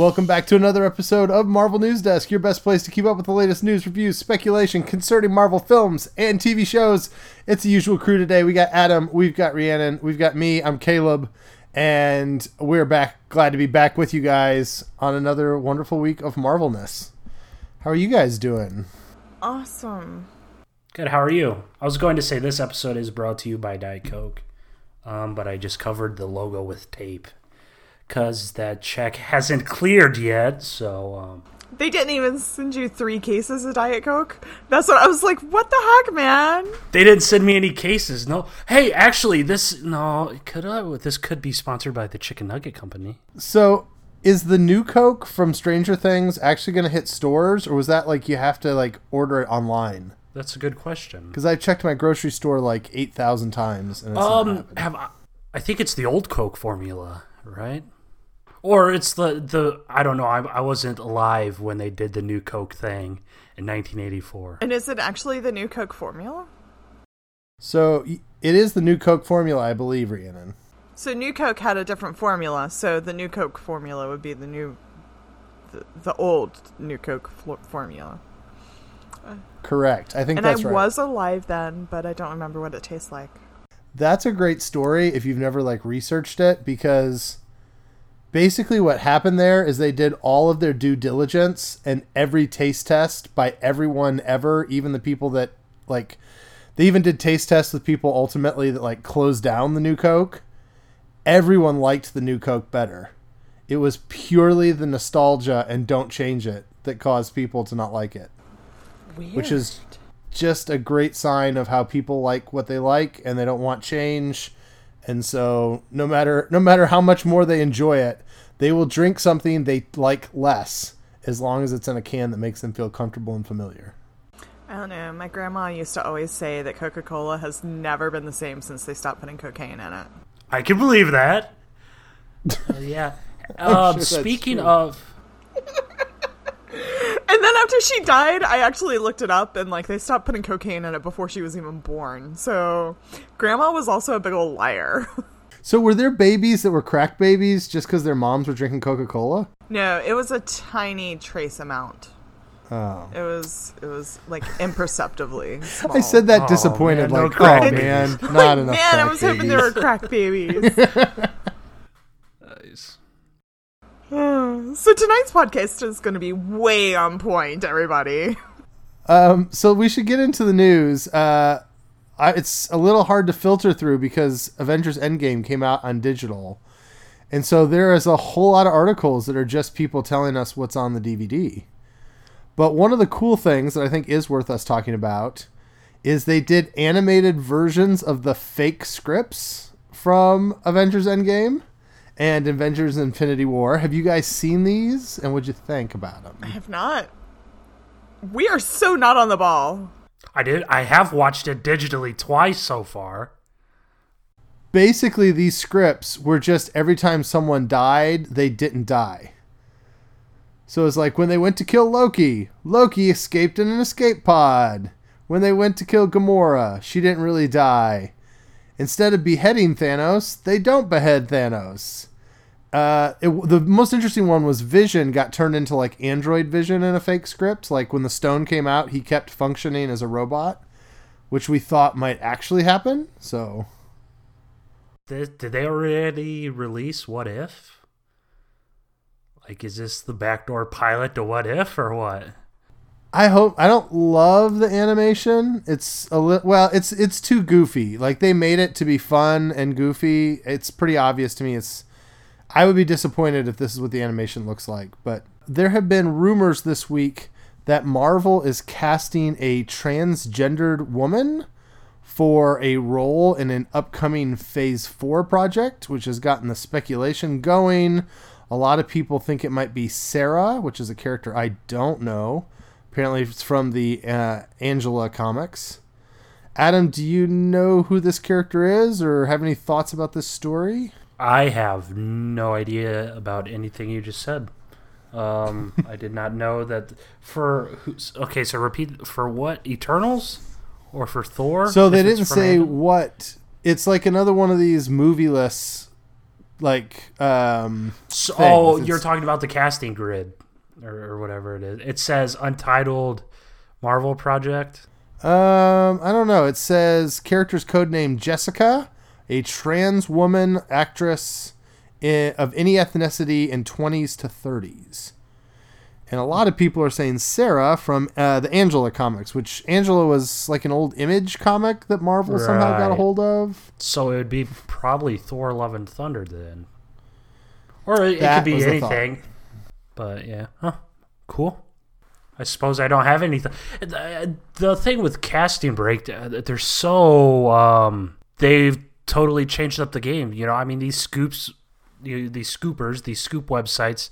Welcome back to another episode of Marvel News Desk, your best place to keep up with the latest news, reviews, speculation concerning Marvel films and TV shows. It's the usual crew today. We got Adam, we've got Rhiannon, we've got me, I'm Caleb, and we're back. Glad to be back with you guys on another wonderful week of Marvelness. How are you guys doing? Awesome. Good. How are you? I was going to say this episode is brought to you by Diet Coke, um, but I just covered the logo with tape because that check hasn't cleared yet. So um, They didn't even send you three cases of Diet Coke. That's what I was like. What the heck, man? they didn't send me any cases. No. Hey, actually, this no. Could uh, this could be sponsored by the Chicken Nugget Company? So, is the new Coke from Stranger Things actually going to hit stores, or was that like you have to like order it online? That's a good question. Because I checked my grocery store like eight thousand times, and it's Um, have I, I think it's the old Coke formula, right? Or it's the the I don't know. I, I wasn't alive when they did the new Coke thing in 1984. And is it actually the new Coke formula? So it is the new Coke formula, I believe, Rhiannon. So new Coke had a different formula. So the new Coke formula would be the new, the, the old new Coke flo- formula. Correct. I think And I right. was alive then, but I don't remember what it tastes like. That's a great story if you've never like researched it because basically what happened there is they did all of their due diligence and every taste test by everyone ever, even the people that like they even did taste tests with people ultimately that like closed down the new Coke. Everyone liked the new Coke better. It was purely the nostalgia and don't change it that caused people to not like it. Weird. Which is just a great sign of how people like what they like and they don't want change. And so no matter no matter how much more they enjoy it, they will drink something they like less as long as it's in a can that makes them feel comfortable and familiar. I don't know. My grandma used to always say that Coca Cola has never been the same since they stopped putting cocaine in it. I can believe that. Uh, yeah. Um, sure speaking of, And then after she died, I actually looked it up and like they stopped putting cocaine in it before she was even born. So grandma was also a big old liar. So were there babies that were crack babies just because their moms were drinking Coca Cola? no, it was a tiny trace amount. Oh. It was it was like imperceptibly small. I said that Oh, disappointed, man, no like, crack oh babies." man, not like, enough. man, I crack was hoping there were crack babies. so tonight's podcast is going to be way on point, everybody. Um, so we should get into the news. Uh, I, it's a little hard to filter through because Avengers Endgame came out on digital, and so there is a whole lot of articles that are just people telling us what's on the DVD. But one of the cool things that I think is worth us talking about is they did animated versions of the fake scripts from Avengers Endgame and Avengers Infinity War. Have you guys seen these, and what'd you think about them? I have not. We are so not on the ball. I did. I have watched it digitally twice so far. basically these scripts were just every time someone died, they didn't die. So it's like when they went to kill Loki, Loki escaped in an escape pod. When they went to kill Gamora, she didn't really die. Instead of beheading Thanos, they don't behead Thanos. Uh, it, the most interesting one was Vision got turned into like Android Vision in a fake script. Like when the stone came out, he kept functioning as a robot, which we thought might actually happen. So Did, did they already release What If? Like, is this the backdoor pilot to What If or what? I hope I don't love the animation. It's a li- well, it's it's too goofy. Like they made it to be fun and goofy. It's pretty obvious to me. It's I would be disappointed if this is what the animation looks like. But there have been rumors this week that Marvel is casting a transgendered woman for a role in an upcoming Phase 4 project, which has gotten the speculation going. A lot of people think it might be Sera, which is a character I don't know. Apparently, it's from the uh, Angela comics. Adam, do you know who this character is or have any thoughts about this story? I have no idea about anything you just said. Um, I did not know that for who's okay. So repeat for what Eternals or for Thor? So they didn't say what. It's like another one of these movieless like um So, oh, you're talking about the casting grid or, or whatever it is. It says untitled Marvel project. Um, I don't know. It says character's code name Jessica, a trans woman actress i of any ethnicity in 20s to 30s. And a lot of people are saying Sera from uh, the Angela comics, which Angela was like an old image comic that Marvel somehow got a hold of. So it would be probably Thor: Love and Thunder then, or it, it could be was the thought. anything. But yeah, huh? Cool. I suppose I don't have anything. The, thing with casting breakdown, they're so um, they've totally changed up the game. You know, I mean these scoops, you- these scoopers, these scoop websites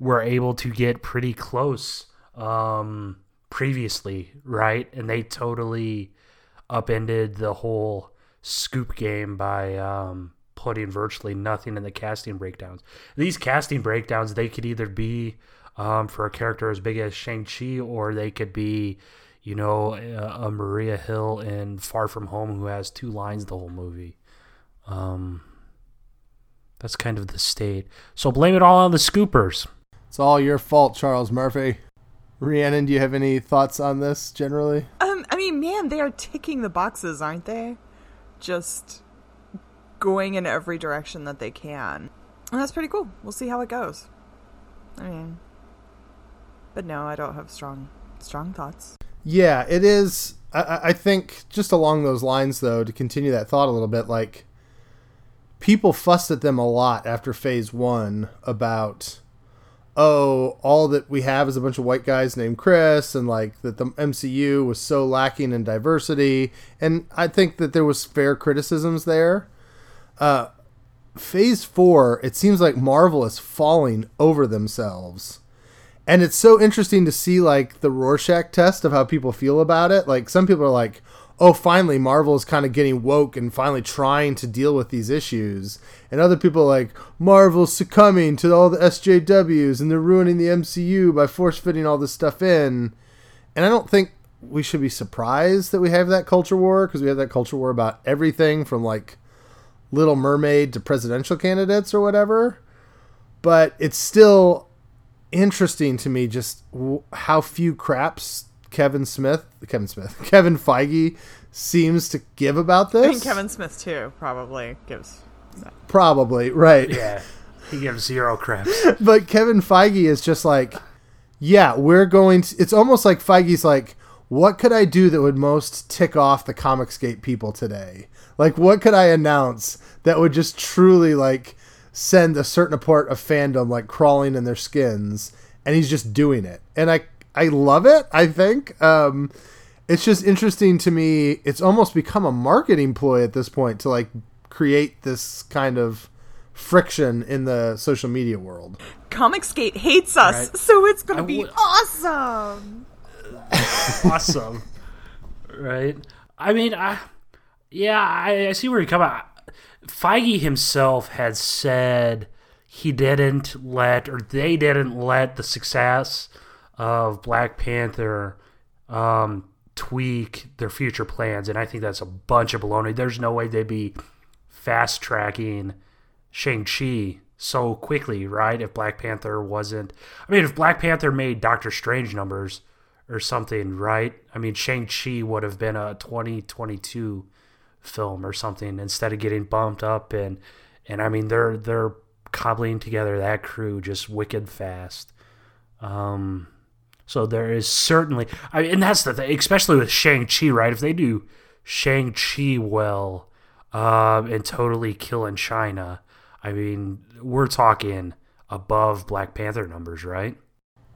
were able to get pretty close um, previously, right? And they totally upended the whole scoop game by um, putting virtually nothing in the casting breakdowns. These casting breakdowns, they could either be um, for a character as big as Shang-Chi or they could be, you know, a, a Maria Hill in Far From Home who has two lines the whole movie. Um, that's kind of the state. So blame it all on the scoopers. It's all your fault, Charles Murphy. Rhiannon, do you have any thoughts on this generally? Um, I mean, man, they are ticking the boxes, aren't they? Just going in every direction that they can. And that's pretty cool. We'll see how it goes. I mean, but no, I don't have strong, strong thoughts. Yeah, it is. I- I, I think just along those lines, though, to continue that thought a little bit, like people fussed at them a lot after Phase One about, oh, all that we have is a bunch of white guys named Chris, and like that the MCU was so lacking in diversity, and I think that there was fair criticisms there. Uh, phase Four, it seems like Marvel is falling over themselves and it's so interesting to see like the Rorschach test of how people feel about it. Like some people are like, "Oh, finally Marvel is kind of getting woke and finally trying to deal with these issues," and other people like, "Marvel's succumbing to all the SJWs and they're ruining the MCU by force fitting all this stuff in." And I don't think we should be surprised that we have that culture war because we have that culture war about everything from like Little Mermaid to presidential candidates or whatever. But it's still interesting to me just how few craps Kevin Smith, Kevin Smith, Kevin Feige seems to give about this. I mean, Kevin Smith too probably gives. Probably, right. Yeah, he gives zero craps. but Kevin Feige is just like, yeah, we're going to. It's almost like Feige's like, what could I do that would most tick off the Comicsgate people today? Like, what could I announce that would just truly like send a certain part of fandom like crawling in their skins? And he's just doing it, and I I love it. I think. Um, it's just interesting to me. It's almost become a marketing ploy at this point to like create this kind of friction in the social media world. Comicsgate hates us, Right. so it's gonna be would- awesome. awesome, right? I mean, I yeah, I, I see where you come out. Feige himself had said he didn't let, or they didn't let the success of Black Panther um, tweak their future plans, and I think that's a bunch of baloney. There's no way they'd be fast tracking Shang Chi so quickly, right? If Black Panther wasn't, I mean, if Black Panther made Doctor Strange numbers or something, right? I mean, Shang Chi would have been a 2022 film or something instead of getting bumped up and and I mean they're they're cobbling together that crew just wicked fast. Um, so there is certainly, I and that's the thing, especially with Shang Chi, right? If they do Shang Chi well, um, and totally killing China, I mean, we're talking above Black Panther numbers, right?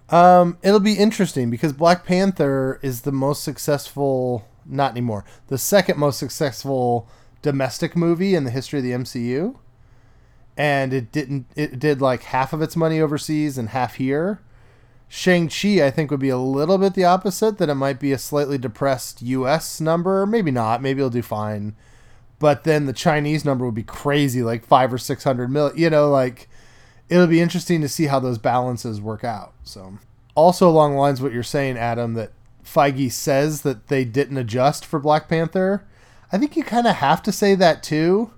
Um, it'll be interesting because Black Panther is the most successful, not anymore, the second most successful domestic movie in the history of the MCU. And it didn't, it did like half of its money overseas and half here. Shang-Chi, I think, would be a little bit the opposite, that it might be a slightly depressed US number. Maybe not. Maybe it'll do fine. But then the Chinese number would be crazy, like five or 600 million. You know, like it'll be interesting to see how those balances work out. So, also along the lines what you're saying, Adam, that Feige says that they didn't adjust for Black Panther. I think you kind of have to say that too,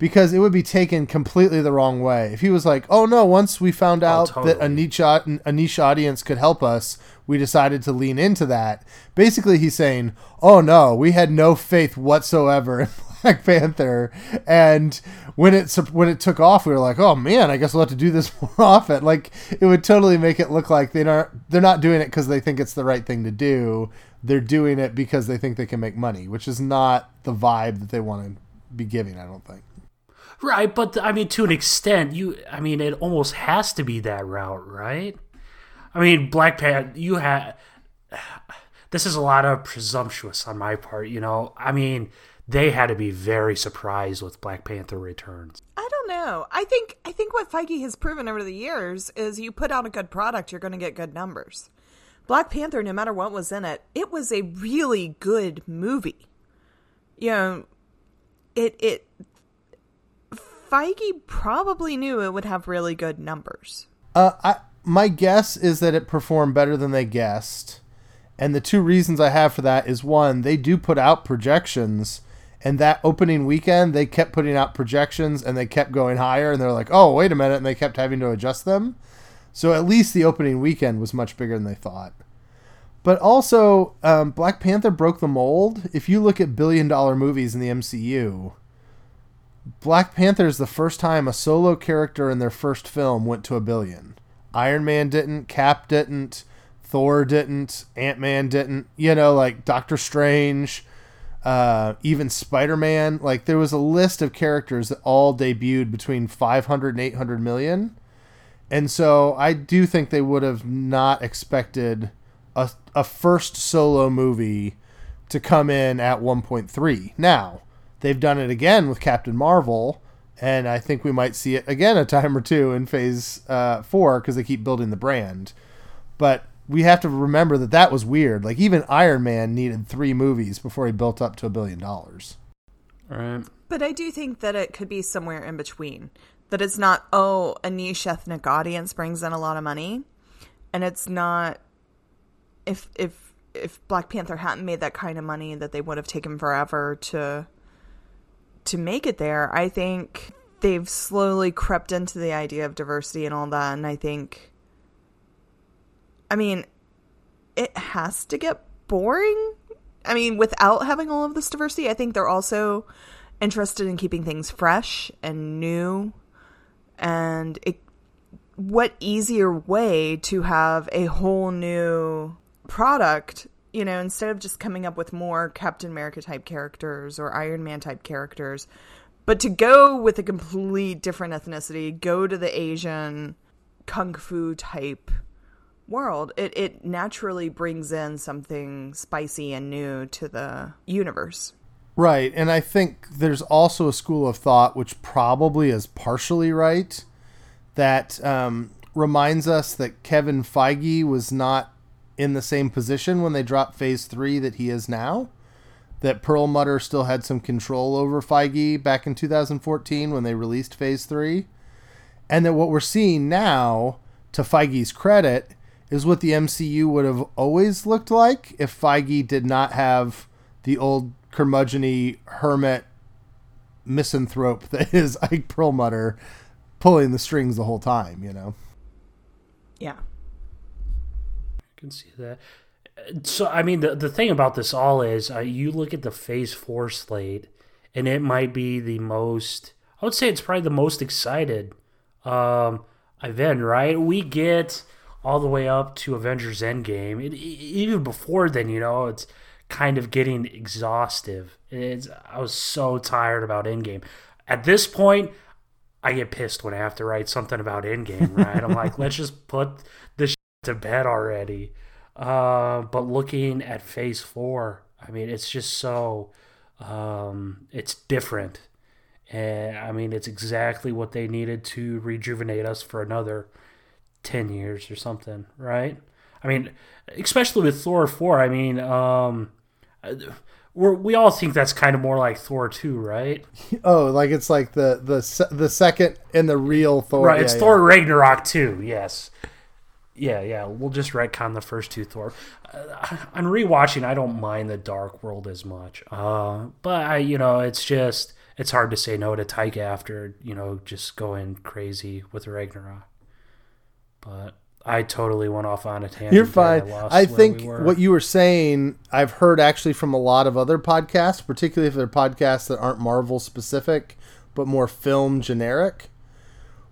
because it would be taken completely the wrong way. If he was like, "Oh no, once we found oh, out that a niche a niche audience could help us, we decided to lean into that." Basically, he's saying, "Oh no, we had no faith whatsoever in Black Panther, and when it when it took off, we were like, "Oh man, I guess we'll have to do this more often." Like it would totally make it look like they aren't they're not doing it because they think it's the right thing to do. They're doing it because they think they can make money, which is not the vibe that they want to be giving. I don't think. Right, but I mean, to an extent, you. I mean, it almost has to be that route, right? I mean, Black Panther. You had. This is a lot of presumptuous on my part, you know. I mean, they had to be very surprised with Black Panther Returns. I don't know. I think I think what Feige has proven over the years is you put out a good product, you're going to get good numbers. Black Panther, no matter what was in it, it was a really good movie. You know, it it Feige probably knew it would have really good numbers. Uh, I my guess is that it performed better than they guessed, and the two reasons I have for that is one, they do put out projections, and that opening weekend they kept putting out projections and they kept going higher, and they're like, oh wait a minute, and they kept having to adjust them. So at least the opening weekend was much bigger than they thought. But also, um, Black Panther broke the mold. If you look at billion dollar movies in the MCU, Black Panther is the first time a solo character in their first film went to a billion. Iron Man didn't, Cap didn't, Thor didn't, Ant Man didn't. You know, like Doctor Strange, uh, even Spider Man. Like there was a list of characters that all debuted between 500 and 800 million. And so I do think they would have not expected a, a first solo movie to come in at 1.3. Now, they've done it again with Captain Marvel, and I think we might see it again a time or two in Phase uh, 4 because they keep building the brand. But we have to remember that that was weird. Like, even Iron Man needed three movies before he built up to a billion dollars. Right. But I do think that it could be somewhere in between. That it's not, oh, a niche ethnic audience brings in a lot of money. And it's not if if if Black Panther hadn't made that kind of money that they would have taken forever to to make it there. I think they've slowly crept into the idea of diversity and all that and I think I mean it has to get boring. I mean, without having all of this diversity, I think they're also interested in keeping things fresh and new. And it, what easier way to have a whole new product, you know, instead of just coming up with more Captain America type characters or Iron Man type characters, but to go with a complete different ethnicity, go to the Asian kung fu type world, it, it naturally brings in something spicy and new to the universe. Right, and I think there's also a school of thought which probably is partially right that um, reminds us that Kevin Feige was not in the same position when they dropped Phase Three that he is now. That Perlmutter still had some control over Feige back in 2014 when they released Phase Three, and that what we're seeing now, to Feige's credit, is what the MCU would have always looked like if Feige did not have the old curmudgeony hermit misanthrope that is Ike Perlmutter pulling the strings the whole time, you know. Yeah. Can see that. So, I mean, the, the thing about this all is uh, you look at the Phase 4 slate, and it might be the most, I would say it's probably the most excited um, event, right? We get all the way up to Avengers Endgame. It, even before then, you know, it's kind of getting exhaustive. It's, I was so tired about Endgame. At this point, I get pissed when I have to write something about Endgame, right? I'm like, let's just put this to bed already. Uh, but looking at Phase Four, I mean, it's just so um, it's different, and I mean, it's exactly what they needed to rejuvenate us for another ten years or something, right? I mean, especially with Thor Four. I mean, um, we're, we all think that's kind of more like Thor Two, right? Oh, like it's like the the the second in the real Thor. Right, yeah, it's yeah. Thor Ragnarok 2, Yes. Yeah, yeah. We'll just retcon the first two Thor. Uh, on rewatching, I don't mind the Dark World as much. Uh, but I, you know, it's just it's hard to say no to Taika after you know just going crazy with Ragnarok. But I totally went off on a tangent. You're fine. lost I think we what you were saying, I've heard actually from a lot of other podcasts, particularly if they're podcasts that aren't Marvel specific, but more film generic,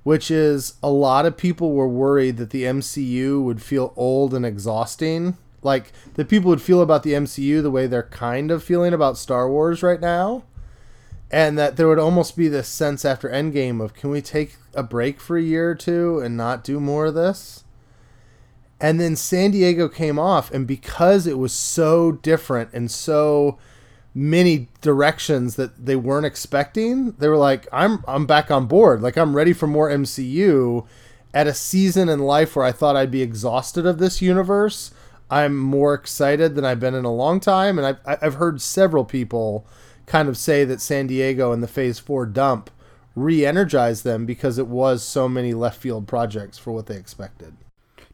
which is a lot of people were worried that the MCU would feel old and exhausting. Like that people would feel about the MCU the way they're kind of feeling about Star Wars right now. And that there would almost be this sense after Endgame of can we take a break for a year or two and not do more of this? And then San Diego came off, and because it was so different and so many directions that they weren't expecting, they were like, "I'm I'm back on board. Like I'm ready for more MCU." At a season in life where I thought I'd be exhausted of this universe, I'm more excited than I've been in a long time, and I've I've heard several people kind of say that San Diego and the Phase Four dump re-energized them because it was so many left field projects for what they expected.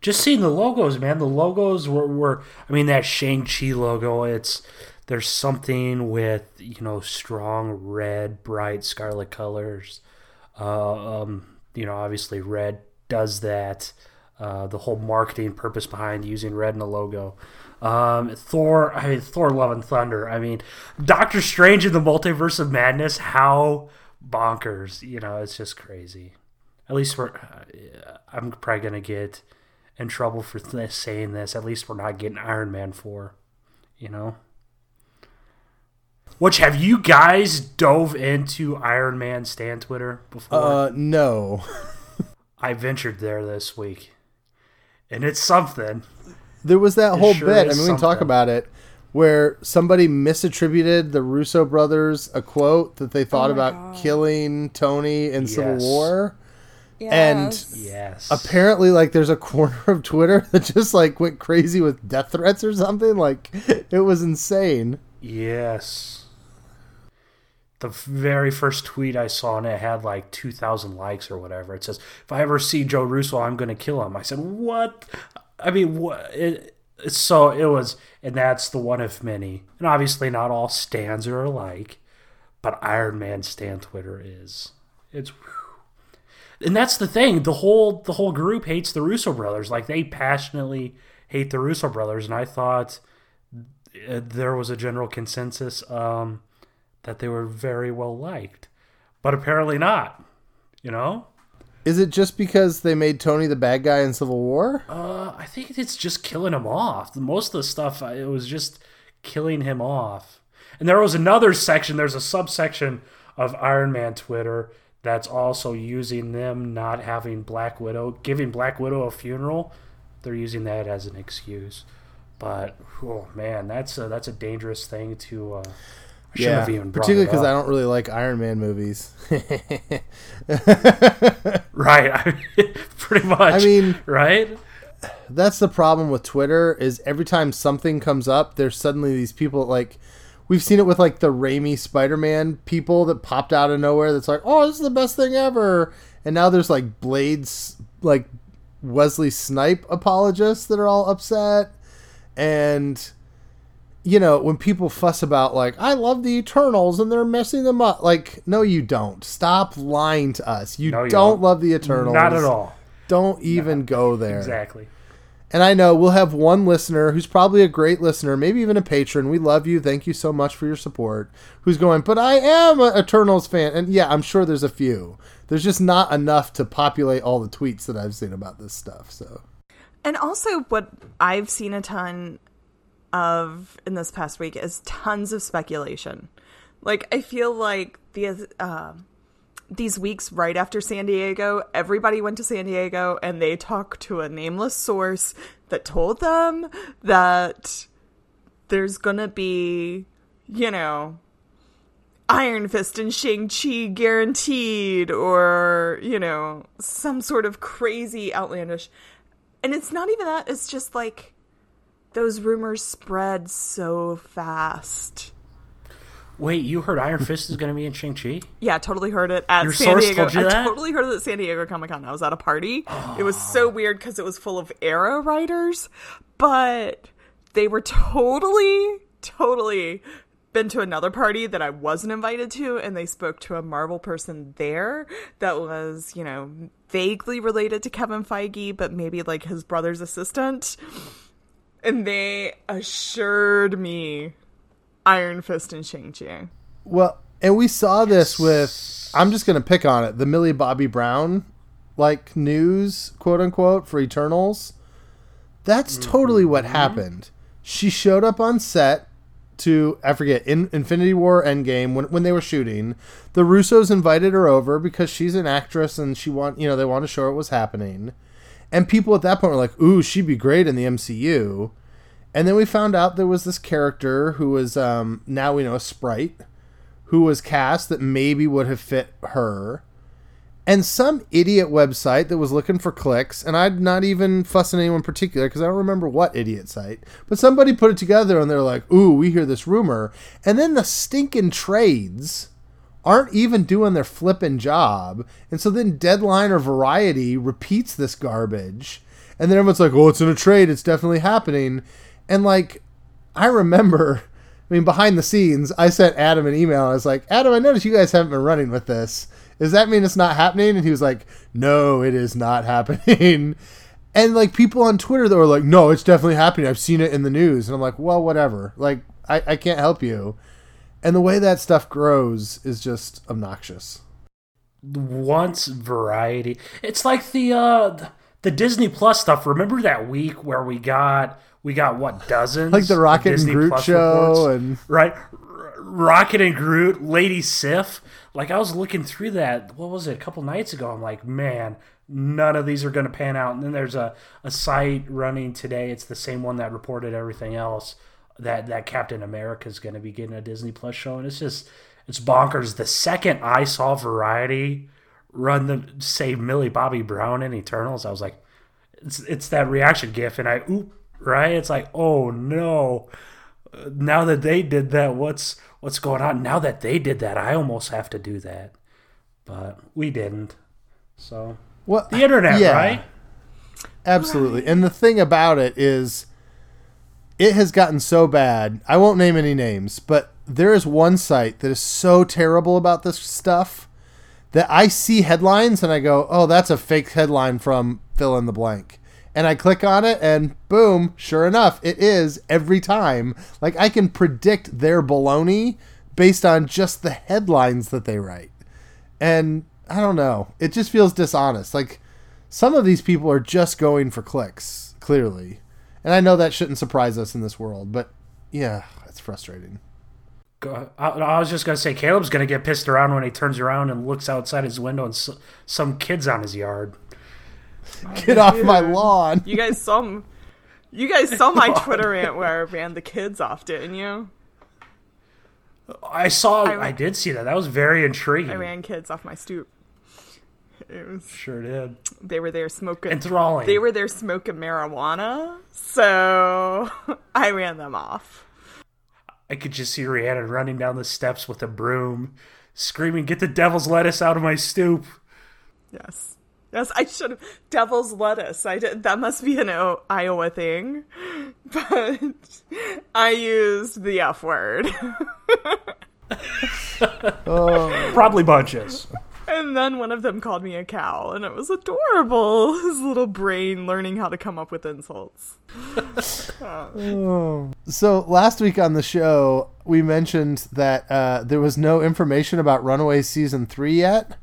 just seeing the logos, man. The logos were, were I mean, that Shang Chi logo. It's there's something with you know strong red, bright scarlet colors. Uh, um, you know, obviously red does that. Uh, the whole marketing purpose behind using red in the logo. Um, Thor, I mean, Thor: Love and Thunder. I mean, Doctor Strange in the Multiverse of Madness. How bonkers! You know, it's just crazy. At least we're. Uh, I'm probably gonna get in trouble for th- saying this. At least we're not getting Iron Man 4, you know? Which have you guys dove into Iron Man Stan Twitter before? Uh, no. I ventured there this week. And it's something. There was that It whole sure bit. I is mean, we can talk about it, where somebody misattributed the Russo brothers a quote that they thought Oh about God. killing Tony in Civil Yes. War. And Yes. Apparently, like, there's a corner of Twitter that just like went crazy with death threats or something. Like, it was insane. Yes. The very first tweet I saw and it had like 2,000 likes or whatever. It says, if I ever see Joe Russo, I'm going to kill him. I said, what? I mean, what? It, so it was, and that's the one of many. And obviously, not all stands are alike, but Iron Man stand Twitter is. It's. And that's the thing. The whole the whole group hates the Russo brothers. Like they passionately hate the Russo brothers, and I thought uh, there was a general consensus um, that they were very well liked, but apparently not. You know, Is it just because they made Tony the bad guy in Civil War? uh, I think it's just killing him off. Most of the stuff it was just killing him off. And there was another section. There's a subsection of Iron Man Twitter that's also using them not having Black Widow, giving Black Widow a funeral. They're using that as an excuse. But oh man, that's a, that's a dangerous thing to. Uh, I shouldn't have even particularly because I don't really like Iron Man movies. Right, I mean, pretty much. I mean, right? that's the problem with Twitter is every time something comes up, there's suddenly these people like we've seen it with like the Raimi Spider-Man people that popped out of nowhere that's like, "Oh, this is the best thing ever." And now there's like Blades like Wesley Snipe apologists that are all upset and you know, when people fuss about like, I love the Eternals and they're messing them up, like, no, you don't. Stop lying to us. You, No, you don't don't. love the Eternals. Not at all. Don't even go there. Exactly. And I know we'll have one listener who's probably a great listener, maybe even a patron. We love you. Thank you so much for your support. Who's going, but I am an Eternals fan. And yeah, I'm sure there's a few. There's just not enough to populate all the tweets that I've seen about this stuff. So And also, what I've seen a ton of in this past week is tons of speculation. Like, I feel like the uh, these weeks right after San Diego, everybody went to San Diego and they talked to a nameless source that told them that there's gonna be, you know, Iron Fist and Shang-Chi guaranteed, or, you know, some sort of crazy outlandish. And it's not even that, it's just like those rumors spread so fast. Wait, you heard Iron Fist is going to be in Shang Chi? Yeah, totally heard it at Your San Diego. I totally heard it at San Diego Comic Con. I was at a party. It was so weird because it was full of Arrow writers, but they were totally, totally been to another party that I wasn't invited to, and they spoke to a Marvel person there that was, you know, vaguely related to Kevin Feige, but maybe like his brother's assistant. And they assured me Iron Fist and Shang-Chi. Well, and we saw this with I'm just gonna pick on it, the Millie Bobby Brown like news, quote unquote, for Eternals. That's mm-hmm. totally what mm-hmm. happened. She showed up on set to I forget in Infinity War Endgame when when they were shooting. The Russos invited her over because she's an actress and she want you know they want to show her what was happening. And people at that point were like, "Ooh, she'd be great in the MCU." And then we found out there was this character who was um, now we know a sprite who was cast that maybe would have fit her. And some idiot website that was looking for clicks, and I'd not even fussing anyone particular because I don't remember what idiot site, but somebody put it together and they're like, ooh, we hear this rumor. And then the stinking trades aren't even doing their flipping job. And so then Deadline or Variety repeats this garbage. And then everyone's like, oh, it's in a trade. It's definitely happening. And like, I remember, I mean, behind the scenes, I sent Adam an email. I was like, Adam, I noticed you guys haven't been running with this. Does that mean it's not happening? And he was like, no, it is not happening. And like people on Twitter that were like, no, it's definitely happening. I've seen it in the news. And I'm like, well, whatever. Like, I, I can't help you. And the way that stuff grows is just obnoxious. Once variety, it's like the uh the Disney Plus stuff. Remember that week where we got we got what dozens Like the Rocket and Groot Plus show reports? and right Rocket and Groot, Lady Sif. Like I was looking through that. What was it? A couple nights ago. I'm like, man, none of these are going to pan out. And then there's a, a site running today. It's the same one that reported everything else. That that Captain America is going to be getting a Disney Plus show, and it's just it's bonkers. The second I saw Variety run the say Millie Bobby Brown in Eternals, I was like, it's it's that reaction gif, and I oop right. It's like, oh no. Now that they did that, what's what's going on? Now that they did that, I almost have to do that, but we didn't. So what the internet, Yeah. right? Absolutely. And the thing about it is, it has gotten so bad. I won't name any names, but there is one site that is so terrible about this stuff that I see headlines and I go, oh, that's a fake headline from fill in the blank. And I click on it and boom, sure enough, it is every time. Like I can predict their baloney based on just the headlines that they write. And I don't know. It just feels dishonest. Like some of these people are just going for clicks, clearly. And I know that shouldn't surprise us in this world, but yeah, it's frustrating. Go- I, I was just gonna say Caleb's gonna get pissed around when he turns around and looks outside his window and s- some kids on his yard. Get off my lawn. You guys saw m- you guys saw my Twitter rant where I ran the kids off, didn't you? I saw. I- I, did see that. That was very intriguing. I ran kids off my stoop. It was Sure did. they were there smoking Enthralling. they were there smoking marijuana, so I ran them off. I could just see Rhiannon running down the steps with a broom, screaming, "Get the devil's lettuce out of my stoop!" Yes. Yes, I should have. Devil's lettuce. I did. That must be an o- Iowa thing, but I used the F word, oh. Probably bunches. And then one of them called me a cow, and it was adorable. His little brain learning how to come up with insults. So last week on the show, we mentioned that uh, there was no information about Runaways season three yet,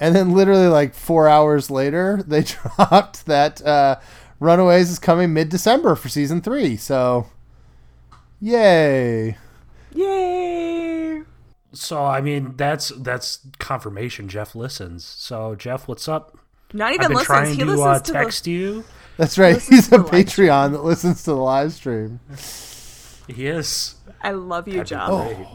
and then literally like four hours later, they dropped that uh, Runaways is coming mid December for season three. So, yay! Yay! So I mean, that's that's confirmation. Jeff listens. So Jeff, what's up? Not I've even been listens. trying He to listens uh, to text you. That's right. Listens He's a the stream. Patreon that listens to the live stream. He is. I love you, That'd Jeff. great.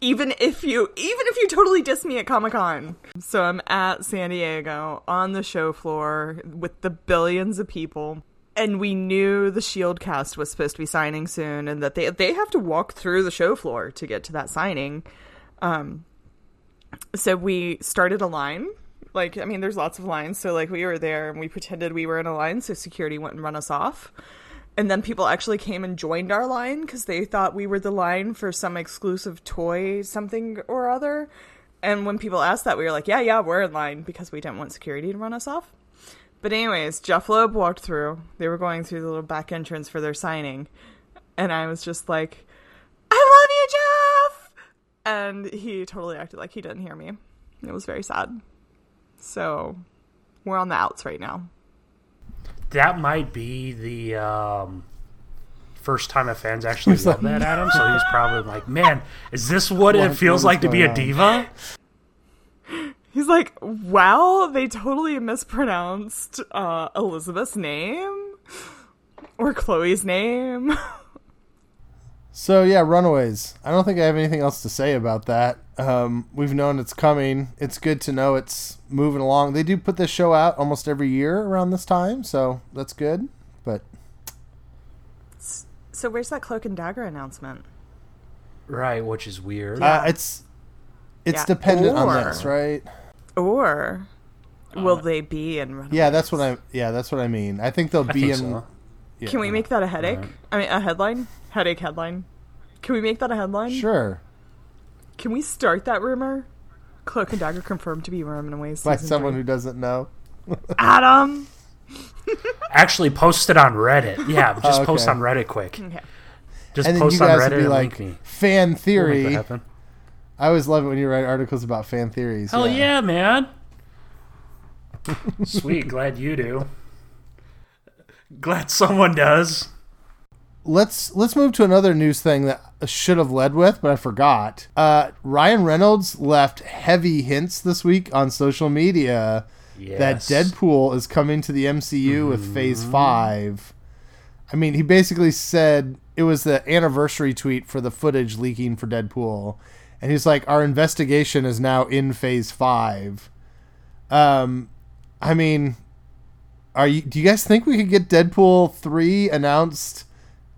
even if you even if you totally diss me at Comic Con. So I'm at San Diego on the show floor with the billions of people. And we knew the Shield cast was supposed to be signing soon and that they they have to walk through the show floor to get to that signing. Um so we started a line. Like I mean there's lots of lines, so like we were there and we pretended we were in a line so security wouldn't run us off. And then people actually came and joined our line because they thought we were the line for some exclusive toy, something or other. And when people asked that, we were like, yeah, yeah, we're in line because we didn't want security to run us off. But, anyways, Jeph Loeb walked through. They were going through the little back entrance for their signing. And I was just like, I love you, Jeff! And he totally acted like he didn't hear me. It was very sad. So, we're on the outs right now. That might be the um, first time a fan's actually He's loved like, that Adam. So he's probably like, "Man, is this what, What- it feels like to be going a diva?" He's like, wow, they totally mispronounced uh, Elizabeth's name or Chloe's name. So yeah, Runaways. I don't think I have anything else to say about that. Um, we've known it's coming. It's good to know it's moving along. They do put this show out almost every year around this time, so that's good. But so where's that cloak and dagger announcement? Right, which is weird. uh, it's it's Yeah. dependent on Or- this, right? Or will they be in Runaways? Yeah, that's what I. Yeah, that's what I mean. I think they'll I be think in. so. yeah. Can we make that a headache? I mean, a headline? Headache headline. Can we make that a headline? Sure. Can we start that rumor? Cloak and dagger confirmed to be Runaways. By season someone three. who doesn't know. Adam. Actually, post it on Reddit. Yeah, just Oh, post on Reddit quick. Okay. and Just then you post on Reddit would be and like link me. fan We'll make that theory. happen. I always love it when you write articles about fan theories. Hell yeah, man. Sweet, glad you do. Glad someone does. Let's let's move to another news thing that I should have led with, but I forgot. Uh, Ryan Reynolds left heavy hints this week on social media that Deadpool is coming to the MCU with Phase Five. I mean, he basically said it was the anniversary tweet for the footage leaking for Deadpool, and he's like, "Our investigation is now in Phase Five. Um, I mean, are you? Do you guys think we could get Deadpool three announced?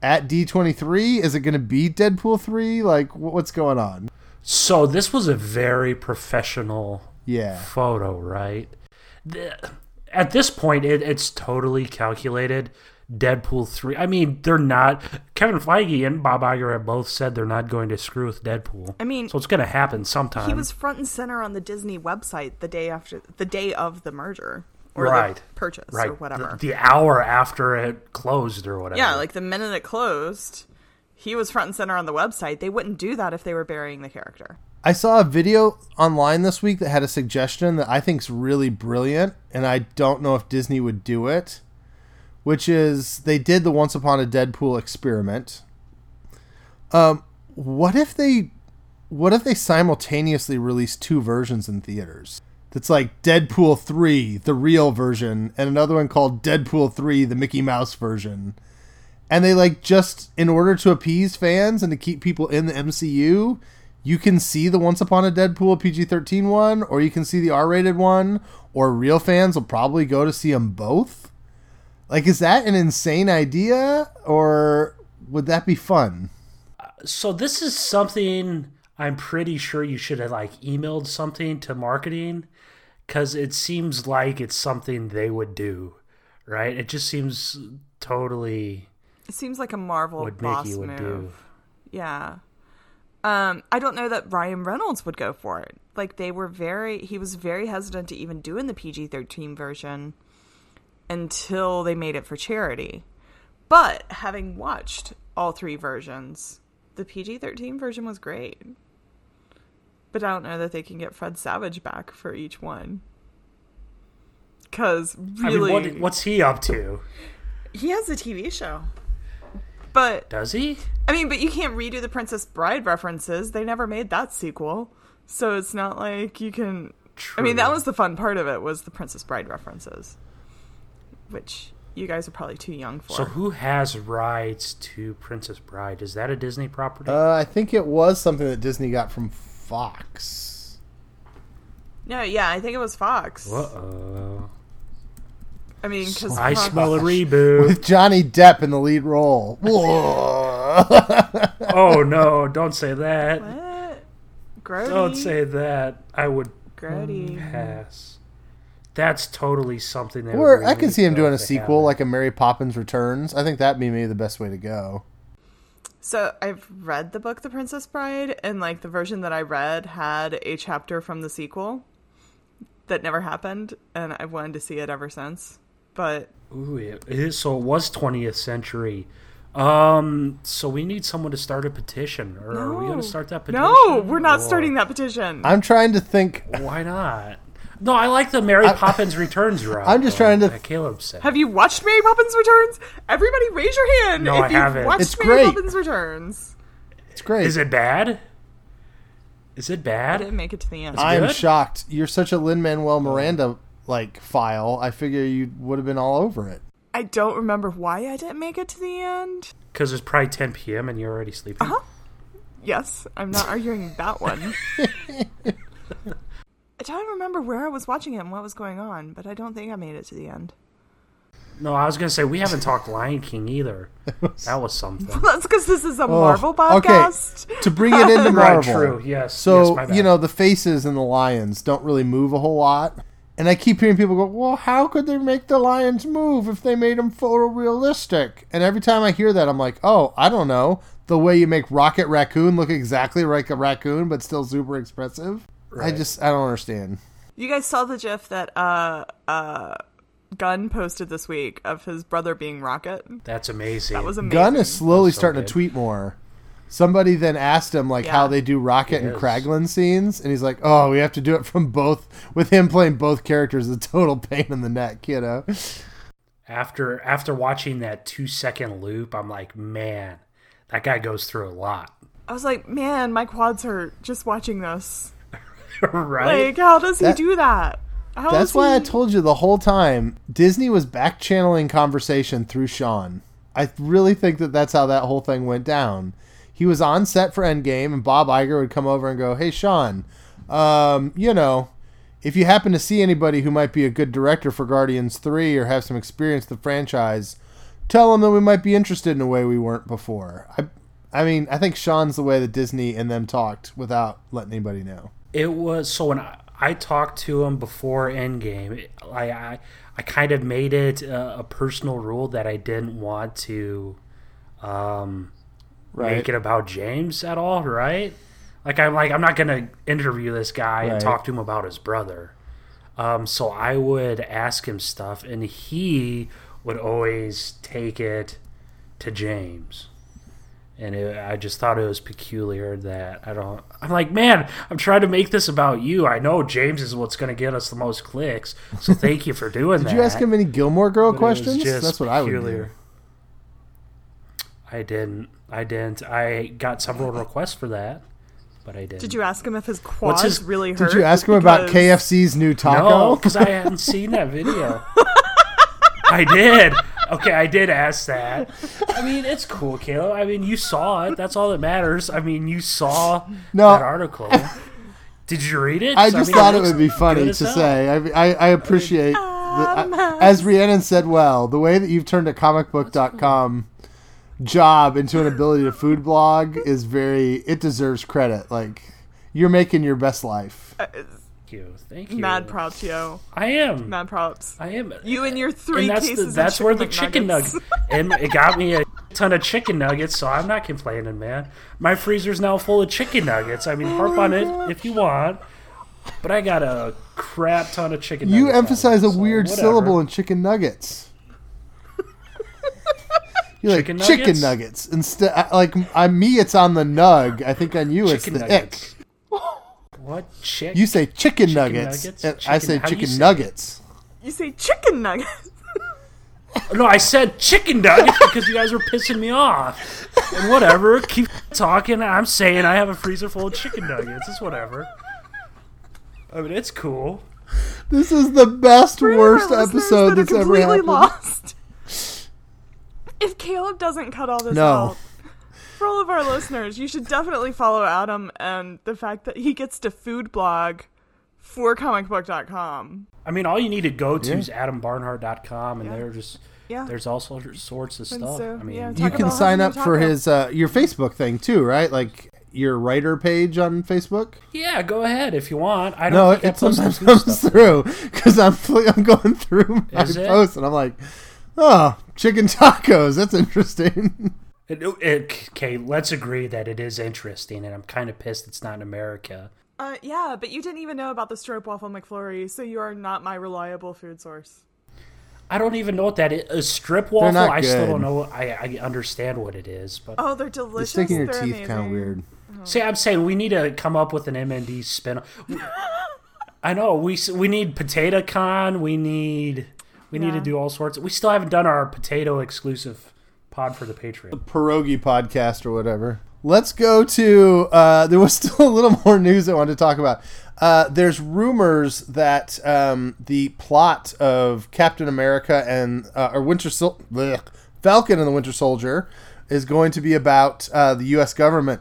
At D23? Is it going to be Deadpool 3? Like, what's going on? So this was a very professional Yeah. photo, right? At this point, it, it's totally calculated. Deadpool 3. I mean, they're not. Kevin Feige and Bob Iger have both said they're not going to screw with Deadpool. I mean, so it's going to happen sometime. he was front and center on the Disney website the day after the day of the merger or Right. the purchase right. or whatever. The, the hour after it closed or whatever. yeah, like the minute it closed, he was front and center on the website. They wouldn't do that if they were burying the character. I saw a video online this week that had a suggestion that I think's really brilliant, and I don't know if Disney would do it, which is they did the Once Upon a Deadpool experiment. Um, what if they, what if they simultaneously release two versions in theaters? That's like Deadpool three, the real version, and another one called Deadpool three, the Mickey Mouse version. And they like just in order to appease fans and to keep people in the MCU, you can see the Once Upon a Deadpool PG-13 one, or you can see the R-rated one, or real fans will probably go to see them both. Like, is that an insane idea, or would that be fun? So this is something I'm pretty sure you should have like emailed something to marketing because it seems like it's something they would do, right? It just seems totally It seems like a Marvel what boss Mickey would move. do. Yeah. Um, I don't know that Ryan Reynolds would go for it. Like they were very he was very hesitant to even doing the PG thirteen version until they made it for charity. But having watched all three versions, the PG thirteen version was great. But I don't know that they can get Fred Savage back for each one. Cause really I mean, what, what's he up to? he has a TV show. But Does he? I mean, but you can't redo the Princess Bride references. They never made that sequel. So it's not like you can I mean, that was the fun part of it was the Princess Bride references. Which you guys are probably too young for. So who has rights to Princess Bride? Is that a Disney property? Uh, I think it was something that Disney got from Fox. no, yeah, I think it was Fox. Uh oh. I mean, because I smell a reboot. With Johnny Depp in the lead role. Oh no! Don't say that. What? Grody. Don't say that. I would Grody. pass. That's totally something that. Or would I could really see him doing a sequel, happen. like a Mary Poppins Returns. I think that'd be maybe the best way to go. So I've read the book The Princess Bride, and like the version that I read had a chapter from the sequel that never happened, and I've wanted to see it ever since. But Ooh, it is. So it was 20th century. Um, so we need someone to start a petition, or are we going to start that petition? no, we're not Or- starting that petition. I'm trying to think. Why not? No, I like the Mary Poppins Returns route. I'm just trying to- that Caleb said. Have you watched Mary Poppins Returns? Everybody, raise your hand No, if I you've haven't. watched It's Mary great. Poppins Returns. It's great. Is it bad? Is it bad? I bad? didn't make it to the end. I am shocked. You're such a Lin Manuel Miranda like file. I figure you would have been all over it. I don't remember why I didn't make it to the end. Because it's probably 10 p.m. and you're already sleeping. Uh-huh. Yes, I'm not arguing that one. I don't remember where I was watching it and what was going on, but I don't think I made it to the end. No, I was going to say we haven't talked Lion King either. That was something. That's because this is a Marvel okay. podcast. To bring it into right, Marvel. true. Yes. So yes, you know the faces and the lions don't really move a whole lot, and I keep hearing people go, "Well, how could they make the lions move if they made them photorealistic?" And every time I hear that, I'm like, "Oh, I don't know. The way you make Rocket Raccoon look exactly like a raccoon, but still super expressive." I just I don't understand. You guys saw the GIF that uh uh Gunn posted this week of his brother being Rocket. That's amazing. That was amazing. Gunn is slowly so starting good. to tweet more. Somebody then asked him like how they do Rocket He and is. Kraglin scenes, and he's like, "Oh, we have to do it from both with him playing both characters. A total pain in the neck, you know." after after watching that two second loop, I'm like, man, that guy goes through a lot. I was like, man, my quads hurt just watching this. right? Like, how does he do that? How That's why I told you the whole time Disney was back channeling conversation through Sean. I really think that that's how that whole thing went down. He was on set for Endgame, and Bob Iger would come over and go, "Hey, Sean, um, you know, if you happen to see anybody who might be a good director for Guardians Three or have some experience with the franchise, tell them that we might be interested in a way we weren't before." I, I mean, I think Sean's the way that Disney and them talked without letting anybody know. It was so when I, I talked to him before Endgame, I, I I kind of made it a, a personal rule that I didn't want to um, Right. make it about James at all, right? Like I'm like I'm not gonna interview this guy Right. and talk to him about his brother. Um, so I would ask him stuff, and he would always take it to James. And it, I just thought it was peculiar that I don't. I'm like, man, I'm trying to make this about you. I know James is what's going to get us the most clicks, so thank you for doing that. Did you ask him any Gilmore Girl But questions? just That's what I would do. I didn't. I didn't. I got several requests for that, but I didn't. Did you ask him if his quads his- really hurt? Did you ask him about KFC's new taco? No, because I hadn't seen that video. I did. Okay, I did ask that. I mean, it's cool, Caleb. I mean, you saw it. That's all that matters. I mean, you saw No. that article. Did you read it? I just mean, thought it looks would be funny to hell. say. I, I, I appreciate, the, I- as Rhiannon said well, the way that you've turned a comicbook.com job into an ability to food blog is very, it deserves credit. Like, you're making your best life. Uh, Thank you. Thank you. Mad props, yo. I am. Mad props. I am. You and your three and that's cases the, of that's where the chicken chicken McNuggets. nugget and it got me a ton of chicken nuggets so i'm not complaining man my freezer's now full of chicken nuggets i mean harp on it if you want but i got a crap ton of chicken You nuggets out of emphasize it, a so weird whatever. syllable in chicken nuggets. You're like Chicken chicken nuggets? nuggets instead. Like on me, it's on the nug. I think on you, it's the nuggets ick. What chick You say chicken, nuggets, nuggets? and I say how do you chicken say nuggets. You say chicken nuggets. no i said chicken nuggets because you guys were pissing me off and whatever keep talking i'm saying i have a freezer full of chicken nuggets it's whatever i mean it's cool This is the best For worst episode that are that's ever happened. lost. If Caleb doesn't cut all this No. out, for all of our listeners, you should definitely follow Adam and the fact that he gets to food blog for comicbook.com. I mean, all you need to go to Yeah. is adambarnhart.com, and Yeah. there just Yeah. there's all sorts sorts of stuff. so, I mean, yeah, You can sign up for taco. his uh, your Facebook thing too, right? Like your writer page on Facebook? Yeah, go ahead if you want. I don't No, it sometimes comes through because I'm I'm going through my posts and I'm like, oh, chicken tacos. That's interesting. It, it, okay, let's agree that it is interesting, and I'm kind of pissed it's not in America. Uh, yeah, but you didn't even know about the stroopwafel McFlurry, so you are not my reliable food source. I don't even know what that is. A strip waffle? not I still don't know. I, I understand what it is, but Oh, they're The delicious. stick in your They're teeth kind of amazing. weird. see, I'm saying we need to come up with an MND spin. I know we we need potato con. We need we need to do all sorts. We still haven't done our potato exclusive pod for the Patreon. pierogi podcast or whatever. Let's go to. Uh, there was still a little more news I wanted to talk about. Uh, there's rumors that um, the plot of Captain America and uh, or Winter Sol- Falcon and the Winter Soldier is going to be about uh, the U.S. government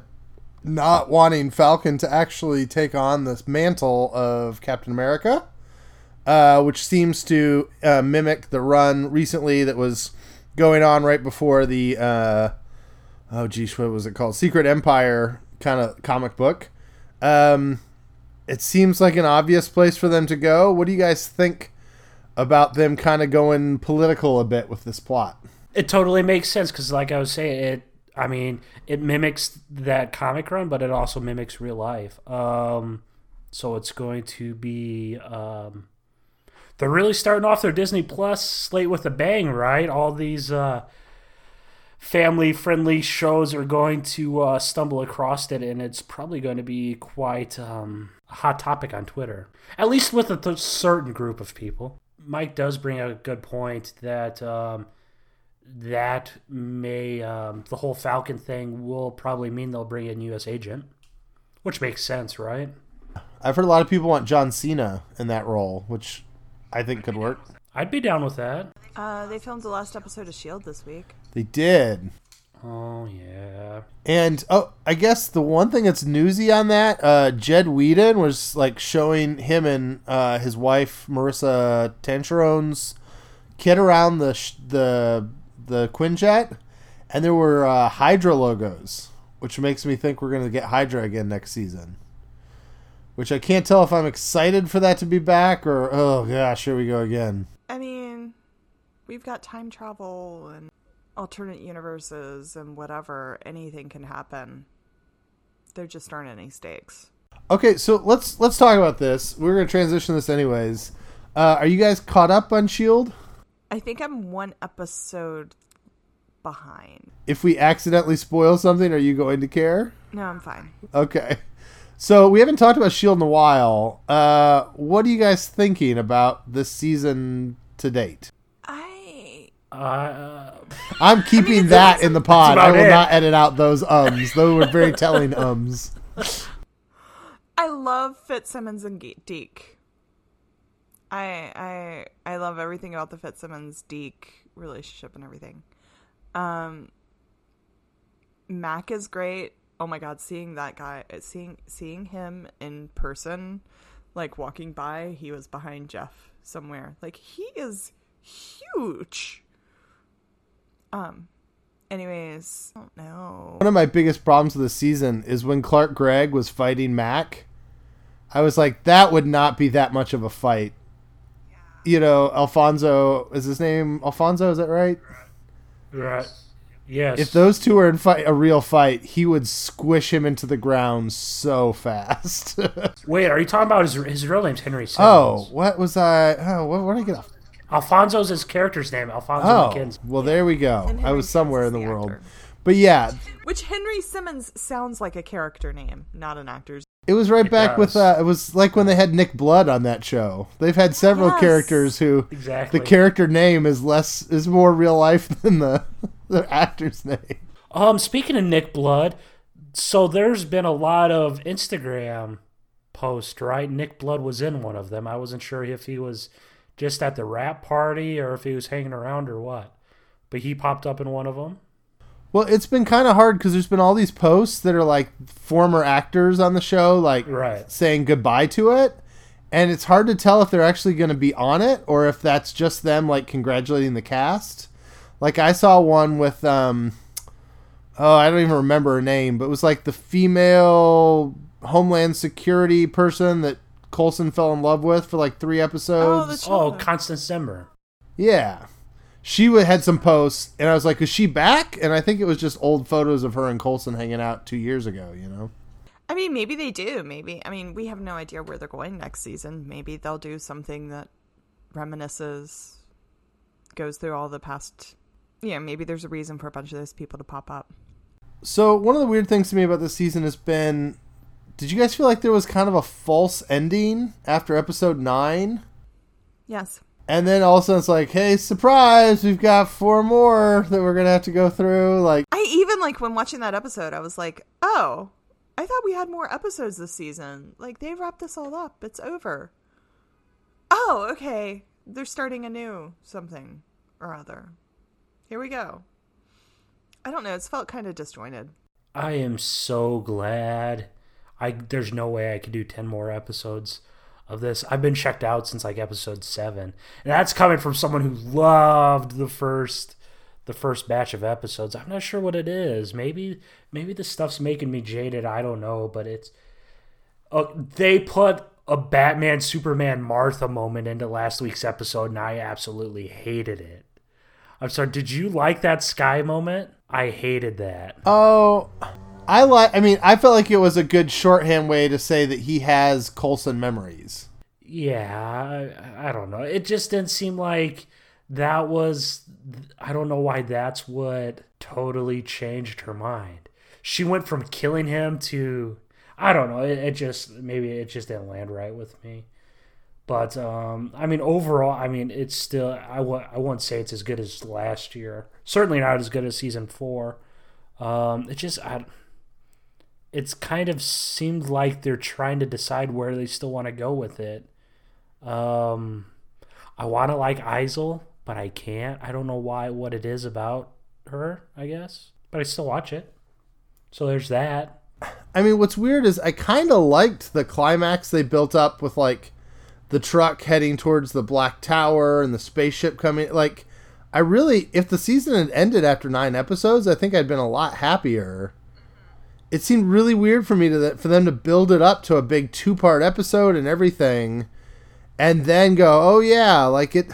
not wanting Falcon to actually take on this mantle of Captain America, uh, which seems to uh, mimic the run recently that was going on right before the uh, oh geez, what was it called? Secret Empire kind of comic book. Um, it seems like an obvious place for them to go. What do you guys think about them kind of going political a bit with this plot? It totally makes sense because, like I was saying, it. I mean, it mimics that comic run, but it also mimics real life. Um, so it's going to be. Um, they're really starting off their Disney Plus slate with a bang, right? All these uh, family-friendly shows are going to uh, stumble across it, and it's probably going to be quite um, a hot topic on Twitter, at least with a th- certain group of people. Mike does bring a good point that. Um, that may um, the whole Falcon thing will probably mean they'll bring in U.S. agent, which makes sense, right? I've heard a lot of people want John Cena in that role, which I think could work. I'd be down with that. Uh, they filmed the last episode of Shield this week. They did. Oh yeah, And oh, I guess the one thing that's newsy on that, uh, Jed Whedon was like showing him and uh, his wife Maurissa Tancharoen's kid around the sh- the the Quinjet, and there were uh, Hydra logos, which makes me think we're gonna get Hydra again next season. Which I can't tell if I'm excited for that to be back or oh gosh, here we go again. I mean, we've got time travel and alternate universes and whatever. Anything can happen. There just aren't any stakes. Okay, so let's let's talk about this. We're gonna transition this anyways. Uh, are you guys caught up on Shield? I think I'm one episode behind. If we accidentally spoil something, are you going to care? No, I'm fine. Okay. So we haven't talked about Shield in a while. Uh, what are you guys thinking about this season to date? I uh, I'm keeping it's- that in the pod. I will it. not edit out those ums. Those were very telling ums. I love Fitzsimmons and Deke. I I I love everything about the Fitzsimmons Deke relationship and everything. Um Mack is great. Oh my god, seeing that guy seeing seeing him in person like walking by, he was behind Jeff somewhere. Like he is huge. Um anyways, I don't know. One of my biggest problems with the season is when Clark Gregg was fighting Mack. I was like, that would not be that much of a fight. You know, Alphonso is his name. Alphonso, is that right? right. Yes. If those two were in fight, a real fight, he would squish him into the ground so fast. Wait, are you talking about his his real name's Henry Simmons? oh, what was I? Oh, what, what did I get off? Alphonso's his character's name. Alphonso Oh, Mackenzie. well, there we go. I was somewhere in Simmons the world. actor. But yeah, Which Henry Simmons sounds like a character name, not an actor's. it was right It back with, uh, it was like when they had Nick Blood on that show. They've had several Yes. characters who Exactly. the character name is less, is more real life than the, the actor's name. Um, speaking of Nick Blood, so there's been a lot of Instagram posts, right? Nick Blood was in one of them. I wasn't sure if he was just at the rap party or if he was hanging around or what. But he popped up in one of them. Well, it's been kind of hard because there's been all these posts that are like former actors on the show, like Right. saying goodbye to it. And it's hard to tell if they're actually going to be on it or if that's just them like congratulating the cast. Like I saw one with um oh, I don't even remember her name, but it was like the female Homeland Security person that Coulson fell in love with for like three episodes. the- Oh, Constance Zimmer. yeah. She had some posts, and I was like, is she back? And I think it was just old photos of her and Coulson hanging out two years ago, you know? I mean, maybe they do. Maybe. I mean, we have no idea where they're going next season. Maybe they'll do something that reminisces, goes through all the past. Yeah, maybe there's a reason for a bunch of those people to pop up. So one of the weird things to me about this season has been did you guys feel like there was kind of a false ending after episode 9? Yes. And then all of a sudden it's like, hey, surprise, we've got four more that we're going to have to go through. Like, I even like when watching that episode, I was like, oh, I thought we had more episodes this season. Like, they wrapped this all up. It's over. Oh, okay. They're starting a new something or other. Here we go. I don't know. It's felt kind of disjointed. I am so glad. I there's no way I could do ten more episodes of this. I've been checked out since like episode seven, and that's coming from someone who loved the first the first batch of episodes. I'm not sure what it is. Maybe maybe the stuff's making me jaded. I don't know, but it's uh, they put a Batman Superman Martha moment into last week's episode, and I absolutely hated it. I'm sorry. Did you like that Skye moment? I hated that. oh, I like I mean, I felt like it was a good shorthand way to say that he has Coulson memories. Yeah, I, I don't know. It just didn't seem like that was. I don't know why that's what totally changed her mind. She went from killing him to. I don't know. It, it just maybe it just didn't land right with me. But um, I mean, overall, I mean, it's still. I w- I won't say it's as good as last year. Certainly not as good as season four. Um, it just I it's kind of seemed like they're trying to decide where they still want to go with it. Um, I want to like Izel, but I can't. I don't know why, what it is about her, I guess. But I still watch it. So there's that. I mean, what's weird is I kind of liked the climax they built up with like the truck heading towards the Black Tower and the spaceship coming. Like, I really, if the season had ended after nine episodes, I think I'd been a lot happier. It seemed really weird for me to for them to build it up to a big two part episode and everything, and then go, oh yeah, like it.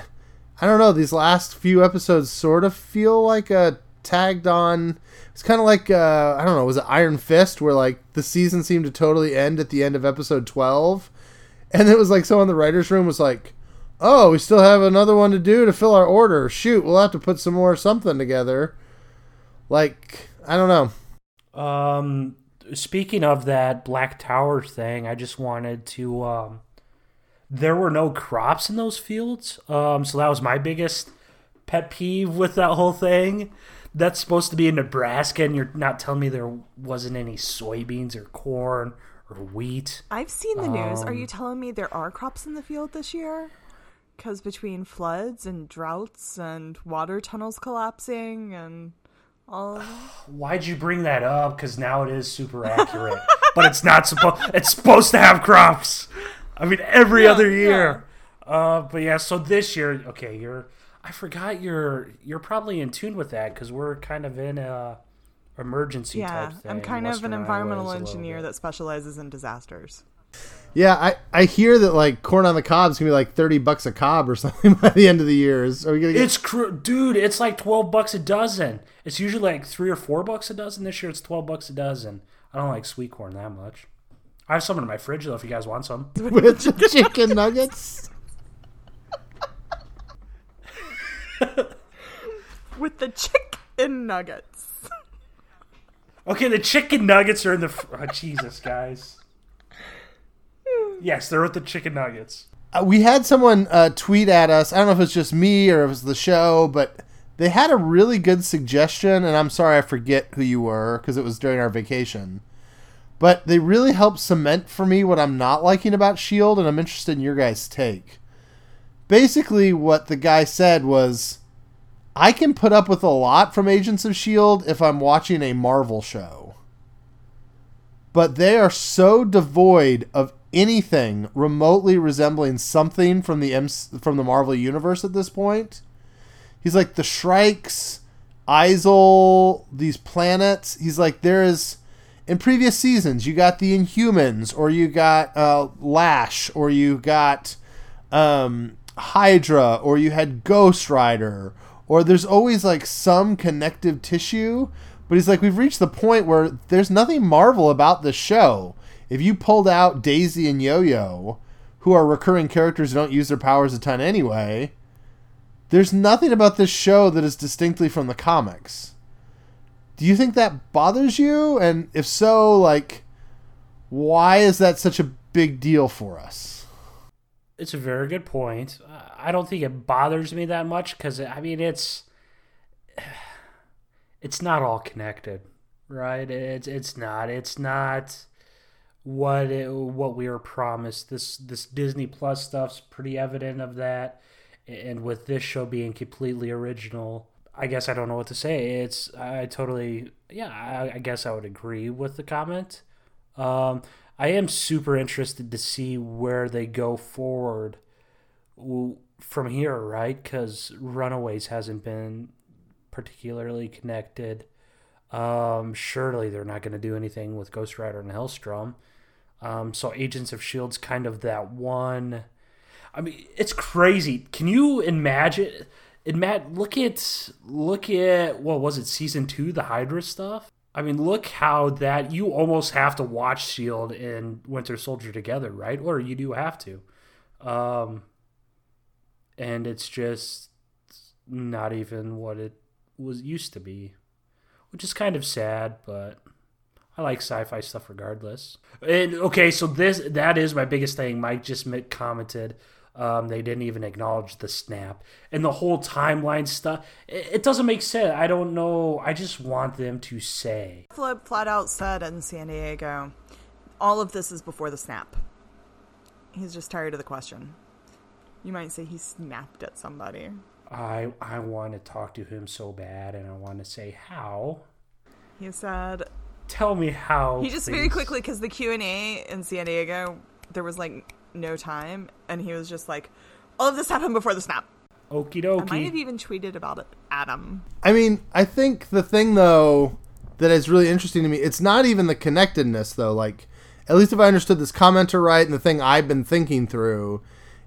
I don't know. These last few episodes sort of feel like a tagged on. It's kind of like uh, I don't know. Was it Iron Fist where like the season seemed to totally end at the end of episode twelve, and it was like someone in the writers' room was like, "Oh, we still have another one to do to fill our order. Shoot, we'll have to put some more something together." Like I don't know. Um, speaking of that Black Tower thing, I just wanted to. Um, there were no crops in those fields. Um, so that was my biggest pet peeve with that whole thing. That's supposed to be in Nebraska, and you're not telling me there wasn't any soybeans or corn or wheat. I've seen the news. Are Um, you telling me there are crops in the field this year? Because between floods and droughts and water tunnels collapsing and all. Why'd you bring that up? Because now it is super accurate, but it's not supposed. It's supposed to have crops. I mean, every Yeah, other year. Uh, but yeah, so this year, okay, you're. I forgot you're. You're probably in tune with that because we're kind of in a emergency Yeah, type thing. I'm kind of an environmental is a little engineer that specializes in disasters. Yeah, I, I hear that like corn on the cob is gonna be like thirty bucks a cob or something by the end of the year. Is are we gonna get? It's cr- dude. It's like twelve bucks a dozen. It's usually like three or four bucks a dozen. This year, it's twelve bucks a dozen. I don't like sweet corn that much. I have some in my fridge though. If you guys want some. with the chicken nuggets. With the chicken nuggets. Okay, the chicken nuggets are in the. Fr- oh, Jesus, guys. Yes, they're with the chicken nuggets. Uh, we had someone uh, tweet at us. I don't know if it was just me or if it was the show, but they had a really good suggestion, and I'm sorry I forget who you were because it was during our vacation. But they really helped cement for me what I'm not liking about Shield, and I'm interested in your guys' take. Basically, what the guy said was, I can put up with a lot from Agents of Shield if I'm watching a Marvel show but they are so devoid of anything remotely resembling something from the from the Marvel universe at this point. He's like the Shrikes, Isol, these planets. He's like, there is in previous seasons, you got the Inhumans, or you got uh, Lash, or you got um, Hydra, or you had Ghost Rider, or there's always like some connective tissue. But he's like, we've reached the point where there's nothing Marvel about the show. If you pulled out Daisy and Yo Yo, who are recurring characters who don't use their powers a ton anyway, there's nothing about this show that is distinctly from the comics. Do you think that bothers you? And if so, like, why is that such a big deal for us? It's a very good point. I don't think it bothers me that much because I mean it's it's not all connected, right? It's it's not. It's not what it, what we were promised. This this Disney Plus stuff's pretty evident of that, and with this show being completely original, I guess I don't know what to say. It's I totally yeah. I, I guess I would agree with the comment. Um, I am super interested to see where they go forward from here, right? Because Runaways hasn't been particularly connected. Um, surely they're not going to do anything with Ghost Rider and Helstrom. Um, so Agents of Shield's kind of that one. I mean, it's crazy. Can you imagine? And Matt, look at look at what was it, season two, the Hydra stuff. I mean, look how that you almost have to watch Shield and Winter Soldier together, right? Or you do have to. Um, and it's just not even what it was used to be, which is kind of sad, but I like sci-fi stuff regardless. And okay, so this that is my biggest thing. Mike just commented um, they didn't even acknowledge the snap and the whole timeline stuff. It, it, doesn't make sense. I don't know. I just want them to say. Flip flat out said in San Diego, all of this is before the snap. He's just tired of the question. You might say he snapped at somebody. I I want to talk to him so bad, and I want to say how. He said, "Tell me how." He just please. very quickly because the Q and A in San Diego, there was like no time, and he was just like, "All of this happened before the snap." Okie dokie. I might have even tweeted about it, Adam. I mean, I think the thing though that is really interesting to me, it's not even the connectedness though. Like, at least if I understood this commenter right, and the thing I've been thinking through,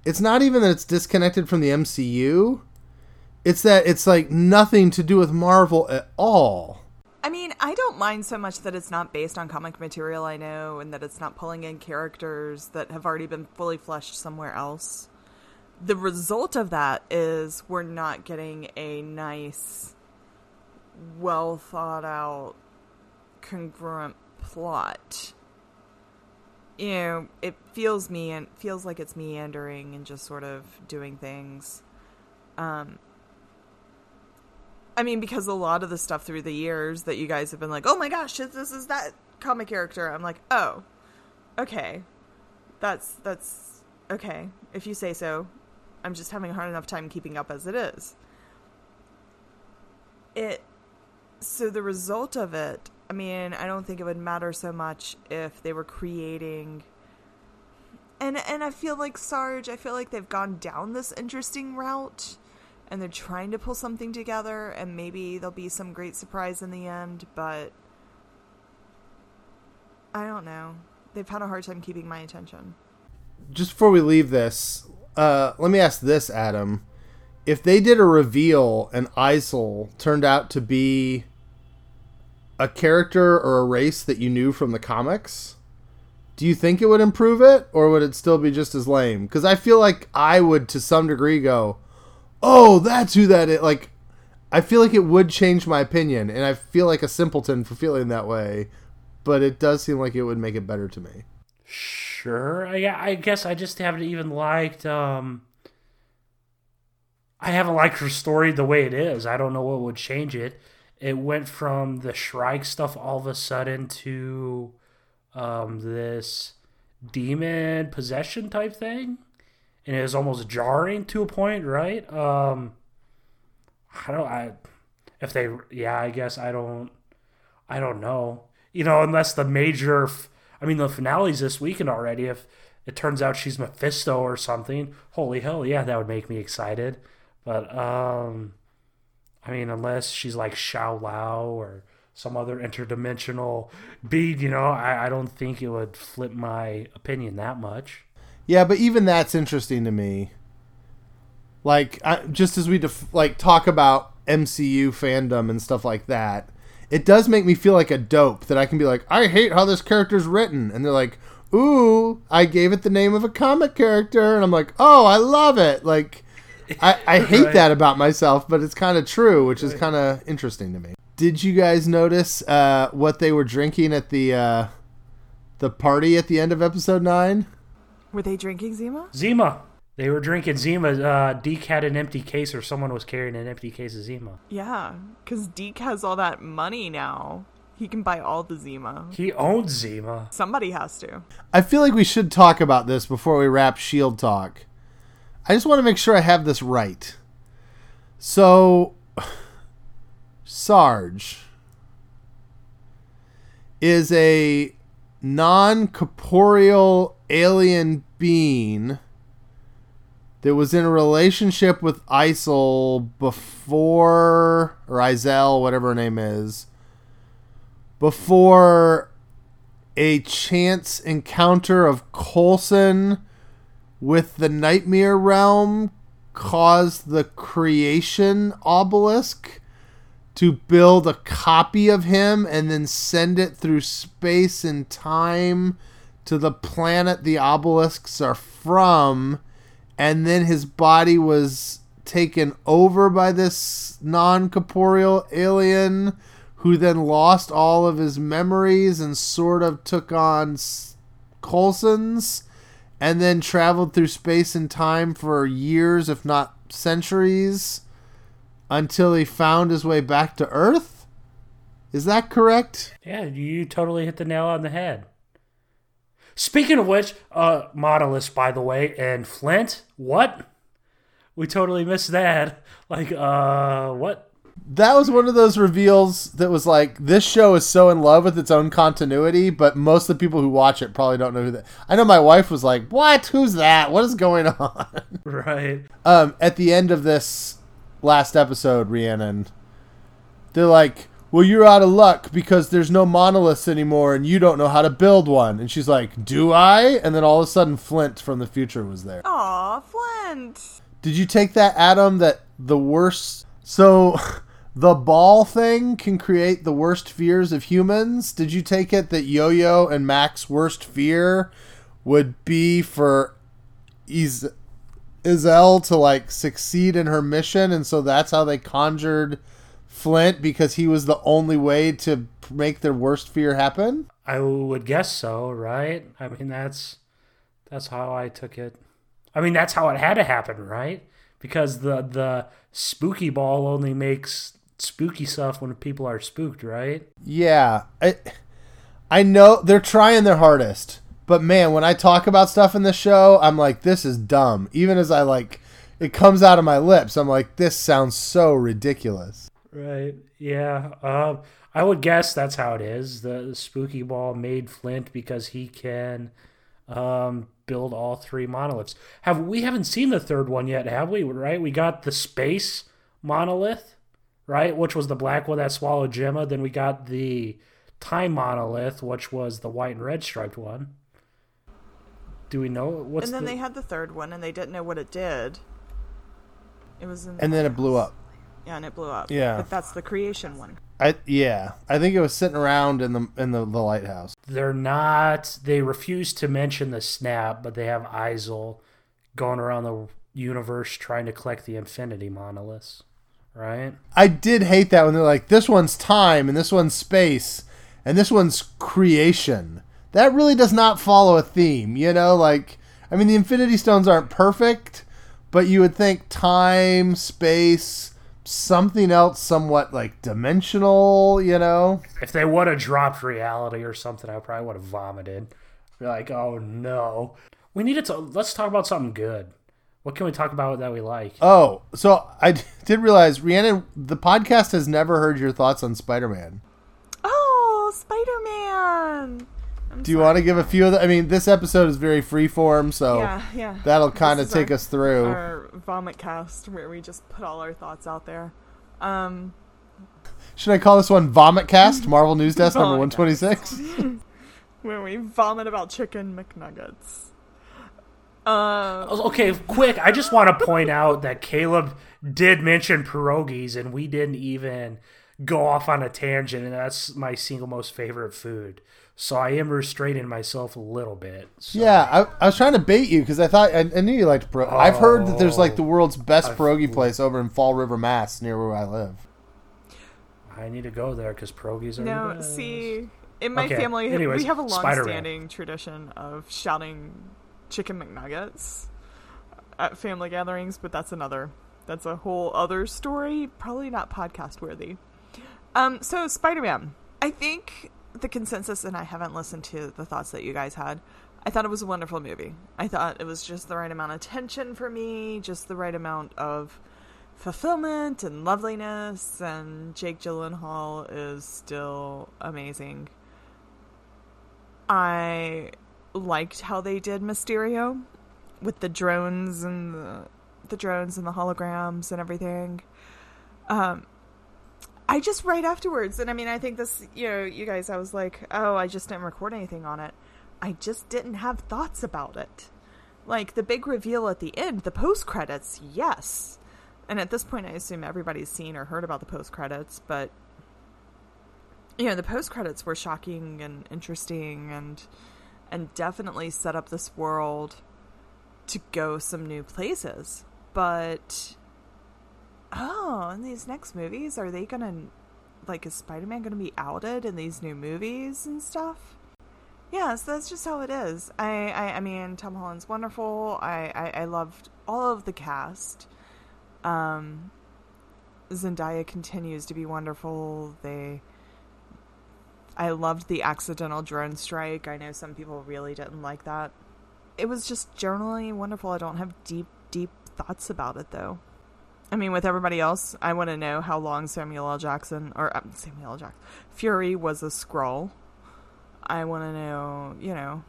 it's not even that it's disconnected from the MCU it's that it's like nothing to do with Marvel at all. I mean, I don't mind so much that it's not based on comic material, I know, and that it's not pulling in characters that have already been fully fleshed somewhere else. The result of that is we're not getting a nice, well thought out, congruent plot. You know, it feels me and feels like it's meandering and just sort of doing things. Um, I mean, because a lot of the stuff through the years that you guys have been like, oh my gosh, this is that comic character. I'm like, oh, okay, that's that's okay. If you say so, I'm just having a hard enough time keeping up as it is. It. So the result of it, I mean, I don't think it would matter so much if they were creating. And and I feel like Sarge, I feel like they've gone down this interesting route and they're trying to pull something together and maybe there'll be some great surprise in the end, but I don't know. They've had a hard time keeping my attention. Just before we leave this, uh, let me ask this, Adam. If they did a reveal and Isol turned out to be a character or a race that you knew from the comics, do you think it would improve it or would it still be just as lame? Because I feel like I would to some degree go, oh, that's who that is. Like, I feel like it would change my opinion, and I feel like a simpleton for feeling that way, but it does seem like it would make it better to me. Sure. I, I guess I just haven't even liked. Um, I haven't liked her story the way it is. I don't know what would change it. It went from the Shrike stuff all of a sudden to um, this demon possession type thing and it was almost jarring to a point, right? Um, I don't, I, if they, yeah, I guess I don't, I don't know. You know, unless the major, I mean, the finale's this weekend already. If it turns out she's Mephisto or something, holy hell, yeah, that would make me excited. But um, I mean, unless she's like Xiao Lao or some other interdimensional being, you know, I, I don't think it would flip my opinion that much. Yeah, but even that's interesting to me. Like, I, just as we def- like talk about MCU fandom and stuff like that, it does make me feel like a dope that I can be like, I hate how this character's written, and they're like, Ooh, I gave it the name of a comic character, and I'm like, Oh, I love it. Like, I, I hate Right. that about myself, but it's kind of true, which is kind of interesting to me. Did you guys notice uh, what they were drinking at the uh, the party at the end of episode nine? Were they drinking Zima? Zima. They were drinking Zima. Uh, Deke had an empty case, or someone was carrying an empty case of Zima. Yeah, because Deke has all that money now. He can buy all the Zima. He owns Zima. Somebody has to. I feel like we should talk about this before we wrap Shield talk. I just want to make sure I have this right. So, Sarge is a non corporeal alien being that was in a relationship with Isol before, or Izel, whatever her name is, before a chance encounter of Coulson with the Nightmare Realm caused the creation obelisk to build a copy of him and then send it through space and time to the planet the obelisks are from and then his body was taken over by this non-corporeal alien who then lost all of his memories and sort of took on S- Coulson's and then traveled through space and time for years if not centuries until he found his way back to earth is that correct Yeah, you totally hit the nail on the head. Speaking of which, uh, Monolith, by the way, and Flint, what? We totally missed that. Like, uh, what? that was one of those reveals that was like this show is so in love with its own continuity but most of the people who watch it probably don't know who that i know my wife was like what who's that what is going on Right. um, at the end of this last episode, Rhiannon, they're like, "Well, you're out of luck because there's no monoliths anymore, and you don't know how to build one." And she's like, "Do I?" And then all of a sudden, Flint from the future was there. Aw, Flint. Did you take that, Adam? That the worst. So, the ball thing can create the worst fears of humans. Did you take it that Yo-Yo and Mack's worst fear would be for Iz- Izel to like succeed in her mission, and so that's how they conjured Flint because he was the only way to make their worst fear happen? I would guess so, right? I mean, that's that's how I took it. I mean, that's how it had to happen, right? Because the the spooky ball only makes spooky stuff when people are spooked, right? Yeah, I, I know they're trying their hardest, but man, when I talk about stuff in the show, I'm like, this is dumb. Even as I like, it comes out of my lips, I'm like, this sounds so ridiculous. Right. Yeah. Um, I would guess that's how it is. The, the spooky ball made Flint because he can um, build all three monoliths. Have we haven't seen the third one yet, have we? Right. We got the space monolith, right, which was the black one that swallowed Jemma. Then we got the time monolith, which was the white and red striped one. Do we know what's and then the... they had the third one, and they didn't know what it did. It was in. And then it blew up. Yeah, and it blew up. Yeah. But that's the creation one. I yeah, I think it was sitting around in the in the, the lighthouse. They're not. They refuse to mention the snap, but they have Izel going around the universe trying to collect the Infinity Monoliths, right? I did hate that when they're like, this one's time and this one's space and this one's creation. That really does not follow a theme, you know? Like, I mean, the Infinity Stones aren't perfect, but you would think time, space, something else somewhat like dimensional, you know? If they would have dropped reality or something, I probably would have vomited. Be like, oh no. We needed to. Let's talk about something good. What can we talk about that we like? Oh, so I did realize, Rhiannon, the podcast has never heard your thoughts on Spider Man. Oh, Spider Man. Do you want to give a few of the? I mean, this episode is very freeform, so Yeah, yeah. that'll kind of is take our- us through. Our vomit cast, where we just put all our thoughts out there. Um, Should I call this one Vomit Cast? Marvel News Desk number 126? where we vomit about chicken McNuggets. Uh, Okay, quick. I just want to point out that Caleb did mention pierogies, and we didn't even go off on a tangent, and that's my single most favorite food. So I am restraining myself a little bit. So. Yeah, I, I was trying to bait you because I thought I, I knew you liked pierogi. I've heard that there's like the world's best pierogi place over in Fall River, Mass, near where I live. I need to go there because pierogies are. the no, best. see, in my Okay, family, anyways, we have a Spider-Man. long-standing tradition of shouting chicken McNuggets at family gatherings, but that's another, that's a whole other story. Probably not podcast worthy. Um, so Spider-Man, I think the consensus, and I haven't listened to the thoughts that you guys had. I thought it was a wonderful movie. I thought it was just the right amount of tension for me, just the right amount of fulfillment and loveliness, and Jake Gyllenhaal is still amazing. I liked how they did Mysterio with the drones and the the drones and the holograms and everything. Um, I just write afterwards, and I mean, I think this, you know, you guys, I was like, oh, I just didn't record anything on it. I just didn't have thoughts about it. Like the big reveal at the end, the post credits, yes. And at this point, I assume everybody's seen or heard about the post credits, but you know, the post credits were shocking and interesting, and and definitely set up this world to go some new places. But oh, in these next movies, are they gonna like is Spider Man gonna be outed in these new movies and stuff? Yeah, so that's just how it is. I, I, I mean, Tom Holland's wonderful. I, I, I loved all of the cast. Um, Zendaya continues to be wonderful. They, I loved the accidental drone strike. I know some people really didn't like that. It was just generally wonderful. I don't have deep, deep thoughts about it though. I mean, with everybody else, I want to know how long Samuel L. Jackson or um, Samuel L. Jackson Fury was a Skrull. I want to know, you know,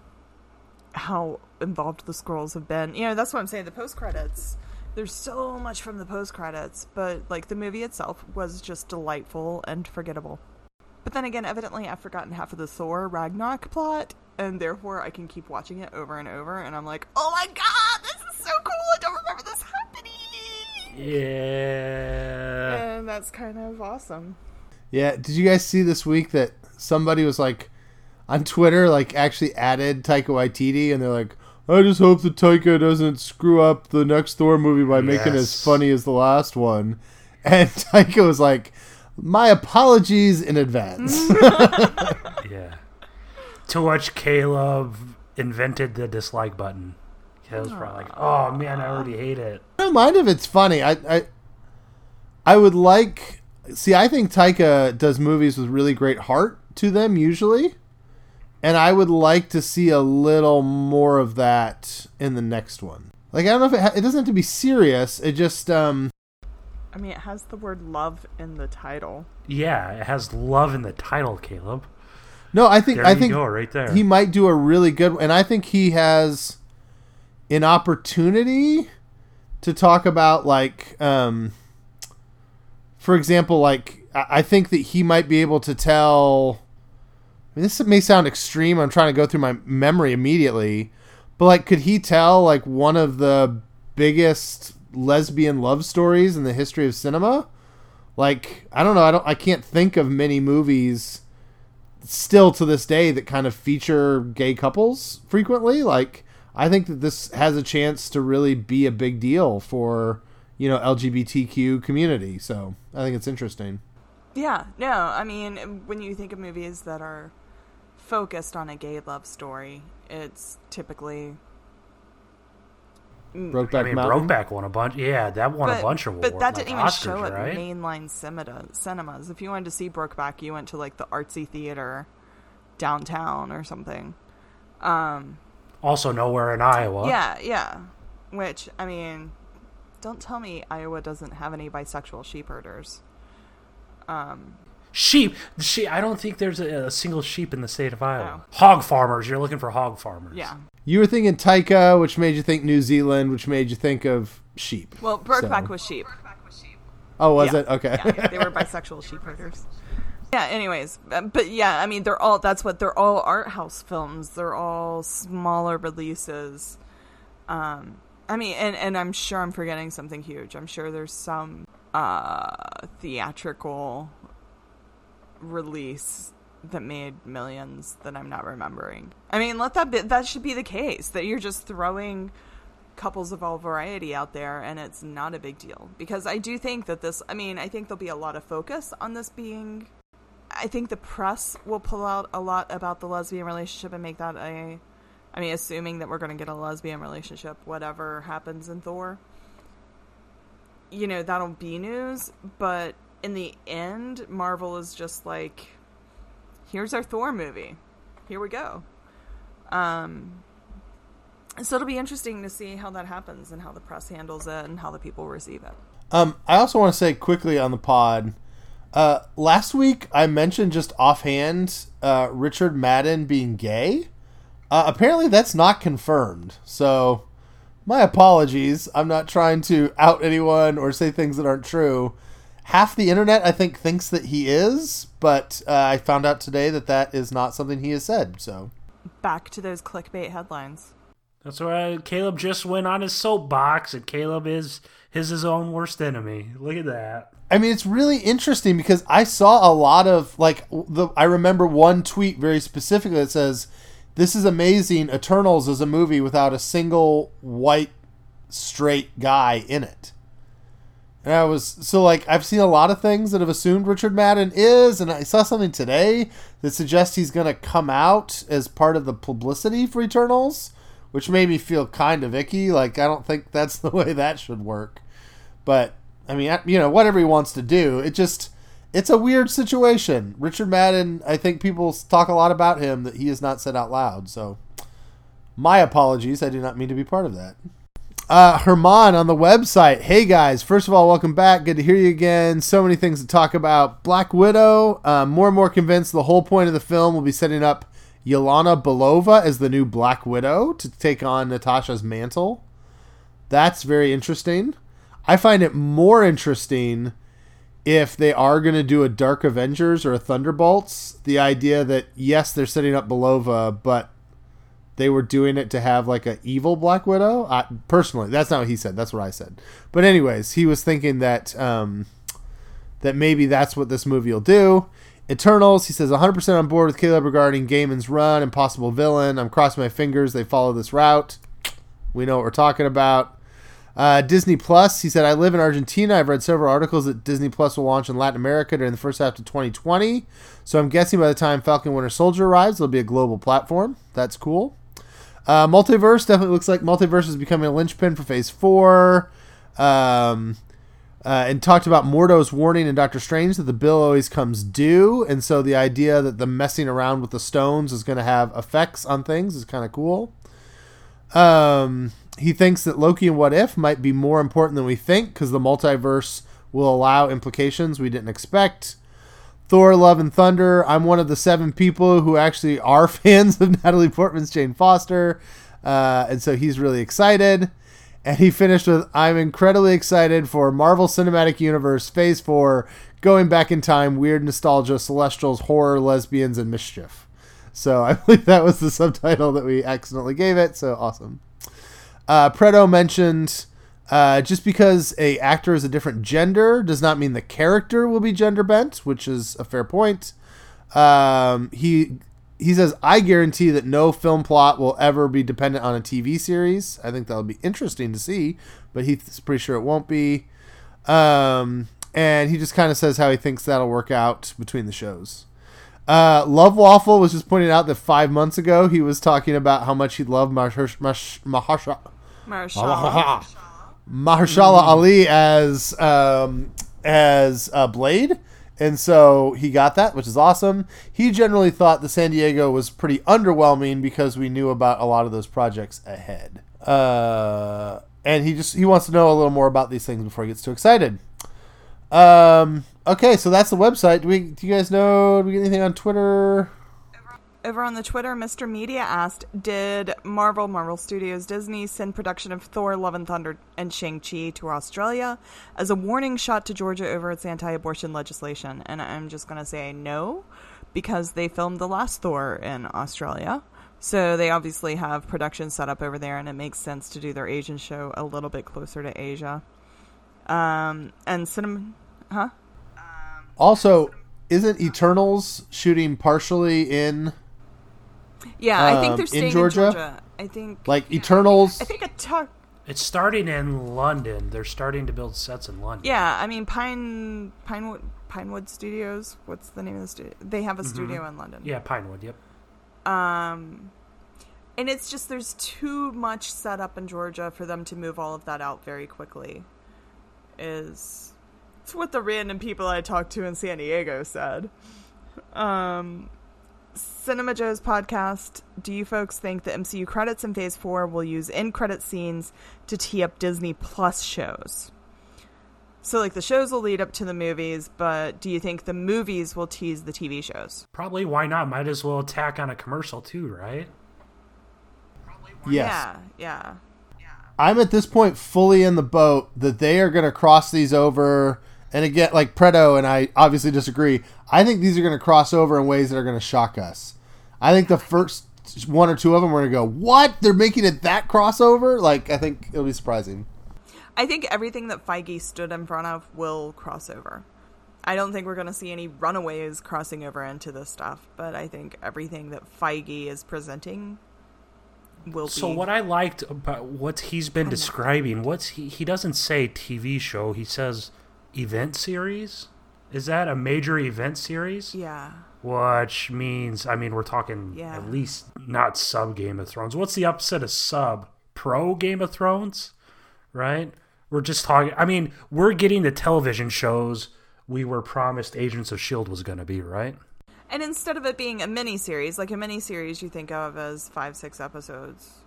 how involved the Skrulls have been. You know, that's what I'm saying. The post credits. There's so much from the post credits, but like the movie itself was just delightful and forgettable. But then again, evidently I've forgotten half of the Thor Ragnarok plot, and therefore I can keep watching it over and over, and I'm like, oh my god, this is so cool! Yeah. And that's kind of awesome. Yeah, did you guys see this week that somebody was like on Twitter, like actually added Taika Waititi, and they're like, I just hope that Taika doesn't screw up the next Thor movie by making it as funny as the last one. And Taika was like, My apologies in advance. Yeah. To which Caleb invented the dislike button. Caleb's probably like, oh man, I already hate it. I don't mind if it's funny. I, I I would like see I think Taika does movies with really great heart to them usually. And I would like to see a little more of that in the next one. Like I don't know if it, ha- it doesn't have to be serious. It just um I mean, it has the word love in the title. Yeah, it has love in the title, Caleb. no, I think There I you think go, right there. he might do a really good and I think he has an opportunity to talk about like um for example like I think that he might be able to tell I mean, this may sound extreme. I'm trying to go through my memory immediately but like could he tell like one of the biggest lesbian love stories in the history of cinema? Like I don't know. I don't I can't think of many movies still to this day that kind of feature gay couples frequently. Like i think that this has a chance to really be a big deal for you know lgbtq community so i think it's interesting Yeah, no, I mean, when you think of movies that are focused on a gay love story, it's typically. brokeback I mean, mountain Brokeback won a bunch. Yeah, that won a bunch of but awards. that like didn't even Oscars, show at right? mainline cinema, cinemas. If you wanted to see Brokeback, you went to like the artsy theater downtown or something. Um, Also, nowhere in Iowa. yeah, yeah. Which I mean, don't tell me Iowa doesn't have any bisexual sheep herders. Um, Sheep. She. I don't think there's a, a single sheep in the state of Iowa. Oh. Hog farmers. You're looking for hog farmers. yeah. you were thinking taika which made you think new zealand which made you think of sheep Well, Brokeback So- was sheep. Oh, was Yeah. it? Okay. yeah, they were bisexual sheep herders. Yeah. Anyways, uh, but yeah, I mean, they're all. That's what they're all art house films. They're all smaller releases. Um, I mean, and and I'm sure I'm forgetting something huge. I'm sure there's some uh theatrical release that made millions that I'm not remembering. I mean, let that be, that should be the case that you're just throwing couples of all variety out there and it's not a big deal because I do think that this I mean, I think there'll be a lot of focus on this being I think the press will pull out a lot about the lesbian relationship and make that a I mean, assuming that we're going to get a lesbian relationship whatever happens in Thor. You know, that'll be news, but in the end, Marvel is just like here's our Thor movie. Here we go. Um, so it'll be interesting to see how that happens and how the press handles it and how the people receive it. Um, I also want to say quickly on the pod. Uh, last week I mentioned just offhand uh, Richard Madden being gay. Uh, apparently that's not confirmed. So my apologies. I'm not trying to out anyone or say things that aren't true. Half the internet I think thinks that he is, but uh, I found out today that that is not something he has said. So Back to those clickbait headlines. That's why Caleb just went on his soapbox, and Caleb is his his own worst enemy. Look at that. I mean, it's really interesting because I saw a lot of like the. I remember one tweet very specifically that says, "This is amazing. Eternals is a movie without a single white straight guy in it." And I was so like I've seen a lot of things that have assumed Richard Madden is, and I saw something today that suggests he's going to come out as part of the publicity for Eternals, which made me feel kind of icky. Like I don't think that's the way that should work. But I mean, you know, whatever he wants to do, it just it's a weird situation. Richard Madden, I think people talk a lot about him that he has not said out loud. So my apologies. I do not mean to be part of that. Uh, Herman on the website. Hey guys, first of all, welcome back. Good to hear you again. So many things to talk about. Black Widow. Uh, more and more convinced the whole point of the film will be setting up Yelena Belova as the new Black Widow to take on Natasha's mantle. That's very interesting. I find it more interesting if they are going to do a Dark Avengers or a Thunderbolts. The idea that yes, they're setting up Belova, but they were doing it to have like a evil Black Widow. I, personally, that's not what he said. That's what I said. But anyways, he was thinking that um, that maybe that's what this movie will do. Eternals, he says 100% on board with Caleb regarding Gaiman's run and possible villain. I'm crossing my fingers they follow this route. We know what we're talking about. Uh, Disney Plus, he said, I live in Argentina. I've read several articles that Disney Plus will launch in Latin America during the first half of 2020. So I'm guessing by the time Falcon Winter Soldier arrives, it'll be a global platform. That's cool. Uh, multiverse definitely looks like multiverse is becoming a linchpin for Phase 4. Um, uh, and talked about Mordo's warning in Doctor Strange that the bill always comes due. And so the idea that the messing around with the stones is going to have effects on things is kind of cool. Um, he thinks that Loki and What If might be more important than we think because the multiverse will allow implications we didn't expect. Thor: Love and Thunder. I'm one of the seven people who actually are fans of Natalie Portman's Jane Foster, uh, and so he's really excited. And he finished with, "I'm incredibly excited for Marvel Cinematic Universe Phase Four, going back in time, weird nostalgia, Celestials, horror, lesbians, and mischief." So I believe that was the subtitle that we accidentally gave it. So awesome. Uh, Preto mentioned uh, just because a actor is a different gender does not mean the character will be gender bent, which is a fair point. Um, he he says I guarantee that no film plot will ever be dependent on a TV series. I think that'll be interesting to see, but he's pretty sure it won't be. Um, and he just kind of says how he thinks that'll work out between the shows. Uh, Love Waffle was just pointing out that five months ago he was talking about how much he loved Mahershala, Mahershala, Mahershala. Mahershala Ali as um, as uh, Blade, and so he got that, which is awesome. He generally thought the San Diego was pretty underwhelming because we knew about a lot of those projects ahead. Uh, and he just he wants to know a little more about these things before he gets too excited. Um, okay, so that's the website. Do we? Do you guys know? Do we get anything on Twitter? Over on the Twitter, Mr. Media asked, "Did Marvel, Marvel Studios, Disney send production of Thor: Love and Thunder and Shang-Chi to Australia as a warning shot to Georgia over its anti-abortion legislation?" And I'm just going to say no because they filmed the last Thor in Australia. So they obviously have production set up over there and it makes sense to do their Asian show a little bit closer to Asia. Um and cinema huh? Also, isn't Eternals shooting partially in Yeah, I think Um, they're in staying Georgia? in Georgia. I think like Eternals? I think a talk It's starting in London. They're starting to build sets in London. Yeah, I mean Pine Pinewood Pinewood Studios. What's the name of the studio? They have a studio in London. Yeah, Pinewood. Yep. Um, and it's just there's too much set up in Georgia for them to move all of that out very quickly. Is it's what the random people I talked to in San Diego said. Um, Cinema Joe's podcast. Do you folks think the MCU credits in Phase Four will use end credit scenes to tee up Disney Plus shows? So, like, the shows will lead up to the movies, but do you think the movies will tease the TV shows? Probably. Why not? Might as well tack on a commercial too, right? yes. Yeah, yeah. I'm at this point fully in the boat that they are going to cross these over. And again, like Preto and I obviously disagree. I think these are going to cross over in ways that are going to shock us. I think the first one or two of them are going to go, "What? They're making it that crossover?" Like I think it'll be surprising. I think everything that Feige stood in front of will cross over. I don't think we're going to see any runaways crossing over into this stuff, but I think everything that Feige is presenting will So be. what I liked about what he's been describing, what's he he doesn't say TV show, he says event series. Is that a major event series? yeah. Which means I mean we're talking Yeah. at least not sub Game of Thrones. What's the opposite of sub? Pro Game of Thrones? Right? We're just talking I mean, we're getting the television shows we were promised Agents of Shield was gonna be, right? And instead of it being a mini series, like a mini series you think of as five, six episodes,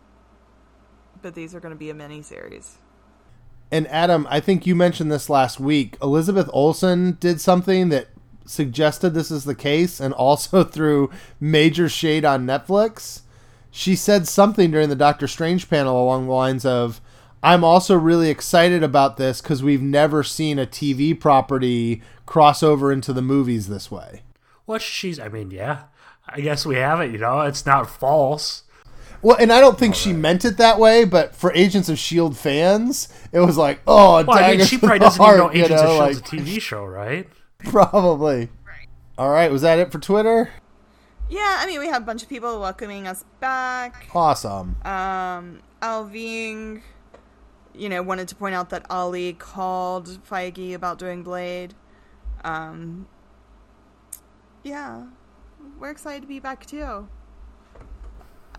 but these are going to be a mini series. And Adam, I think you mentioned this last week. Elizabeth Olsen did something that suggested this is the case and also threw major shade on Netflix. She said something during the Doctor Strange panel along the lines of, I'm also really excited about this because we've never seen a TV property cross over into the movies this way. Well she's I mean, yeah. I guess we have it, you know, it's not false. Well, and I don't think she meant it that way, but for Agents of Shield fans, it was like, oh, Well, I mean, she probably doesn't even know heart, you Agents of know, Shield's like- a TV show, right? Probably. All right, was that it for Twitter? Yeah, I mean, we have a bunch of people welcoming us back. Awesome. Um, Alving, you know, wanted to point out that Ali called Feige about doing Blade. Um, yeah, we're excited to be back too.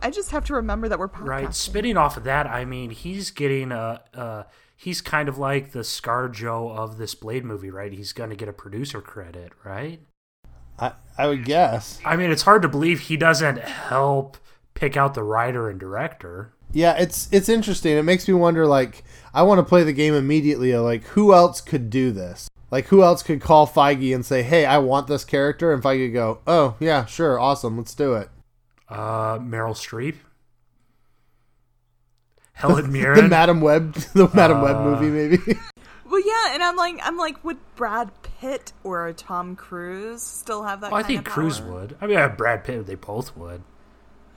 I just have to remember that we're podcasting. Right. Spinning off of that, I mean, he's getting a. Uh, he's kind of like the Scar Joe of this Blade movie, right? He's going to get a producer credit, right? I, I would guess. I mean, it's hard to believe he doesn't help pick out the writer and director. Yeah, it's it's interesting. It makes me wonder. Like, I want to play the game immediately. Like, who else could do this? Like, who else could call Feige and say, "Hey, I want this character," and Feige could go, "Oh, yeah, sure, awesome, let's do it." Uh, Meryl Streep, Helen Mirren, The Madam Web, the Madam Web Uh, movie, maybe. Well, yeah, and I'm like, I'm like, would Brad Pitt or Tom Cruise still have that? well, I think of Cruise power? would. I mean, uh, Brad Pitt, they both would.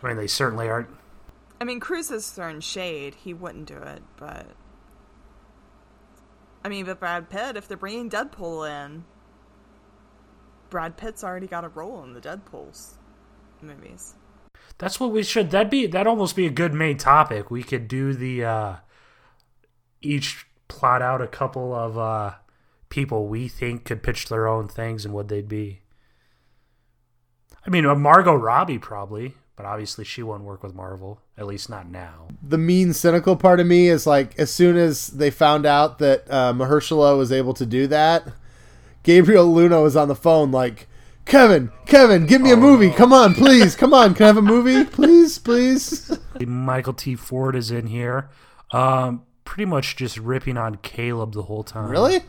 I mean, they certainly aren't. I mean, Cruise has thrown shade. He wouldn't do it, but I mean, but Brad Pitt, if they're bringing Deadpool in, Brad Pitt's already got a role in the Deadpool's movies. That's what we should. That'd be that almost be a good main topic. We could do the uh each plot out a couple of uh people we think could pitch their own things and what they'd be. I mean, uh, Margot Robbie probably, but obviously she won't work with Marvel, at least not now. the mean, cynical part of me is like, as soon as they found out that uh, Mahershala was able to do that, Gabriel Luna was on the phone like, Kevin, Kevin, give me a movie. Come on, please. Come on. Can I have a movie? Please, please. Michael T. Ford is in here. Um pretty much just ripping on Caleb the whole time. Really?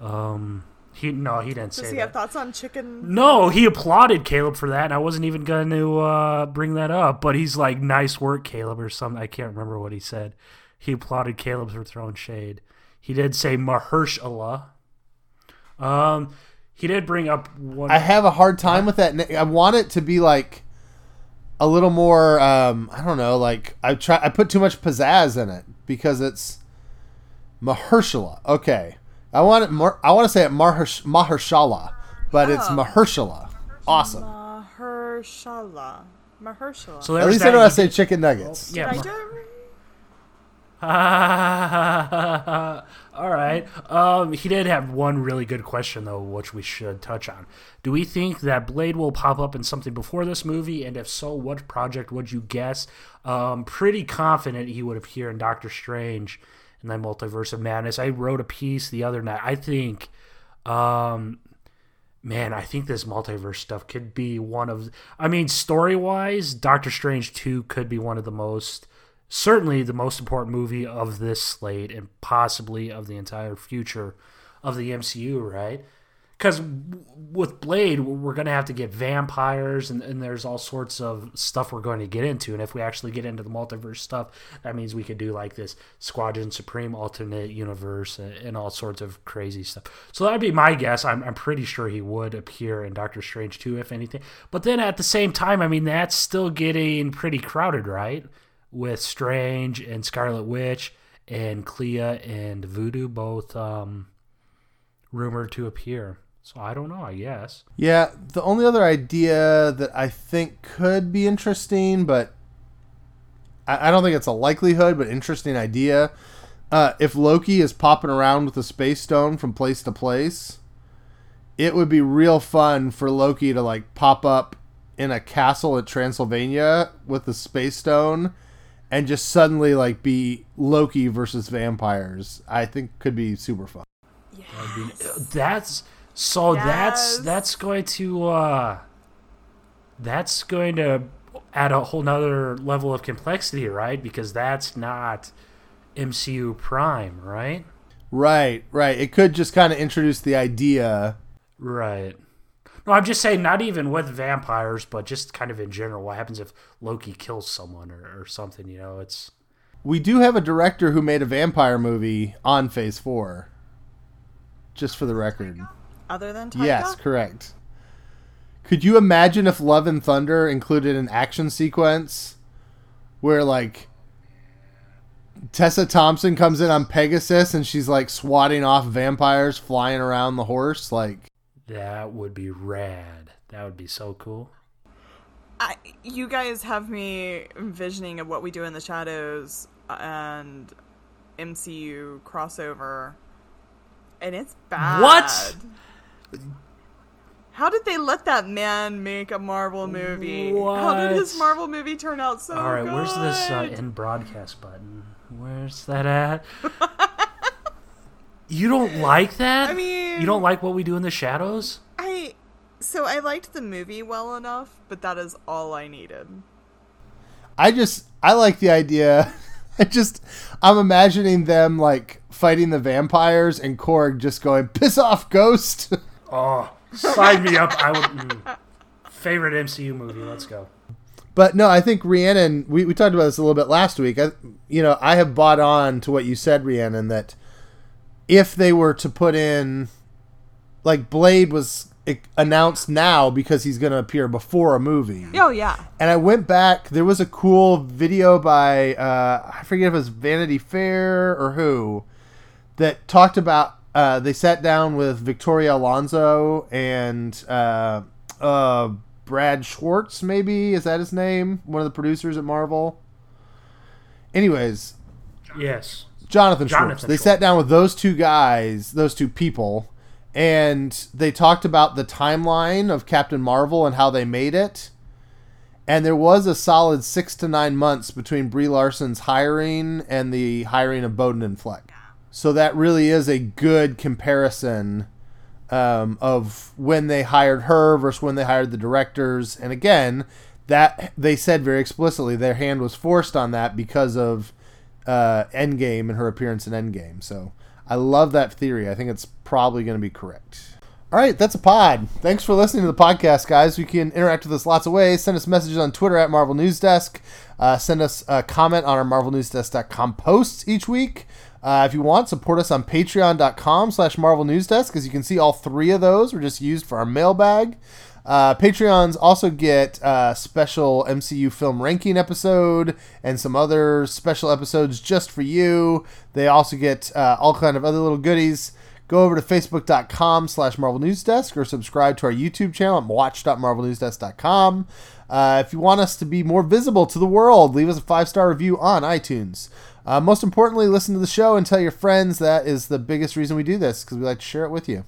Um He no, he didn't Does say he that. have thoughts on chicken? No, he applauded Caleb for that, and I wasn't even going to uh, bring that up. But he's like, "Nice work, Caleb," or something. I can't remember what he said. He applauded Caleb for throwing shade. He did say Mahershala. Um, he did bring up one. I have a hard time with that. I want it to be like a little more. Um, I don't know. Like I try. I put too much pizzazz in it because it's Mahershala. Okay, I want it. Mar- I want to say it Mahersh- Mahershala, but it's Oh. Mahershala. Awesome. Mahershala. Mahershala. so At least that. I know how to say chicken nuggets. yeah. Did I do it right? All right. Um, he did have one really good question though, which we should touch on. Do we think that Blade will pop up in something before this movie? And if so, what project would you guess? Um, pretty confident he would appear in Doctor Strange and that Multiverse of Madness. I wrote a piece the other night. I think, um, man, I think this multiverse stuff could be one of. I mean, story wise, Doctor Strange two could be one of the most certainly the most important movie of this slate and possibly of the entire future of the MCU, right? Because with Blade, we're going to have to get vampires, and, and there's all sorts of stuff we're going to get into. And if we actually get into the multiverse stuff, that means we could do like this Squadron Supreme alternate universe and, and all sorts of crazy stuff. So that'd be my guess. I'm, I'm pretty sure he would appear in Doctor Strange 2, if anything. But then at the same time, I mean, that's still getting pretty crowded, right? With Strange and Scarlet Witch and Clea and Voodoo both um, rumored to appear. So I don't know, I guess. Yeah, the only other idea that I think could be interesting, but I, I don't think it's a likelihood, but interesting idea. Uh, if Loki is popping around with a space stone from place to place, it would be real fun for Loki to like pop up in a castle at Transylvania with the space stone and just suddenly like be Loki versus vampires. I think could be super fun. Yeah. That's so that's that's going to uh that's going to add a whole nother level of complexity, right? Because that's not MCU Prime, right? Right, right. It could just kind of introduce the idea Right. No, I'm just saying, not even with vampires, but just kind of in general. What happens if Loki kills someone or, or something? You know, it's We do have a director who made a vampire movie on Phase 4. Just for the record. Other than Taika? Yes, correct. Could you imagine if Love and Thunder included an action sequence where, like, Tessa Thompson comes in on Pegasus and she's, like, swatting off vampires flying around the horse? Like, that would be rad. That would be so cool. I, you guys have me envisioning of what we do in the shadows and MCU crossover, and it's bad. What? How did they let that man make a Marvel movie? How did his Marvel movie turn out so All right, where's this uh, in broadcast button? Where's that at? you don't like that? I mean- you don't like what we do in the shadows? I so I liked the movie well enough, but that is all I needed. I just, I like the idea. I just, I'm imagining them, like, fighting the vampires and Korg just going, piss off, ghost. Oh, sign me up. I would. mm. Favorite MCU movie? Let's go. But no, I think Rhiannon. We, we talked about this a little bit last week. I, you know, I have bought on to what you said, Rhiannon. That if they were to put in, like Blade was announced now because he's going to appear before a movie. Oh yeah. And I went back. There was a cool video by uh, I forget if it was Vanity Fair or who that talked about. Uh, they sat down with Victoria Alonso and uh, uh, Brad Schwartz. Maybe is that his name? One of the producers at Marvel. Anyways, Yes. Jonathan, Jonathan Schwartz. They Schwartz. sat down with those two guys, those two people, and they talked about the timeline of Captain Marvel and how they made it. And there was a solid six to nine months between Brie Larson's hiring and the hiring of Boden and Fleck. So that really is a good comparison um, of when they hired her versus when they hired the directors. And again, that they said very explicitly their hand was forced on that because of uh, Endgame and her appearance in Endgame. So I love that theory. I think it's probably going to be correct. All right, that's a pod. Thanks for listening to the podcast, guys. You can interact with us lots of ways. Send us messages on Twitter at Marvel News Desk. Uh, send us a comment on our MarvelNewsDesk.com posts each week. Uh, if you want, support us on patreon.com slash Marvel News Desk, as you can see all three of those were just used for our mailbag. Uh, Patreons also get uh, special MCU film ranking episode and some other special episodes just for you. They also get uh, all kind of other little goodies. Go over to facebook.com slash Marvel News Desk or subscribe to our YouTube channel at watch.marvelnewsdesk.com. Uh, if you want us to be more visible to the world, leave us a five star review on iTunes. Uh, most importantly, listen to the show and tell your friends. That is the biggest reason we do this because we like to share it with you.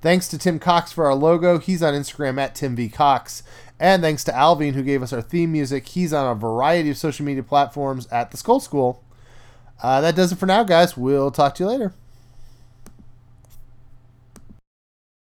Thanks to Tim Cox for our logo. He's on Instagram at Tim V Cox. And thanks to Alvin who gave us our theme music. He's on a variety of social media platforms at the Skull School. Uh, that does it for now, guys. We'll talk to you later.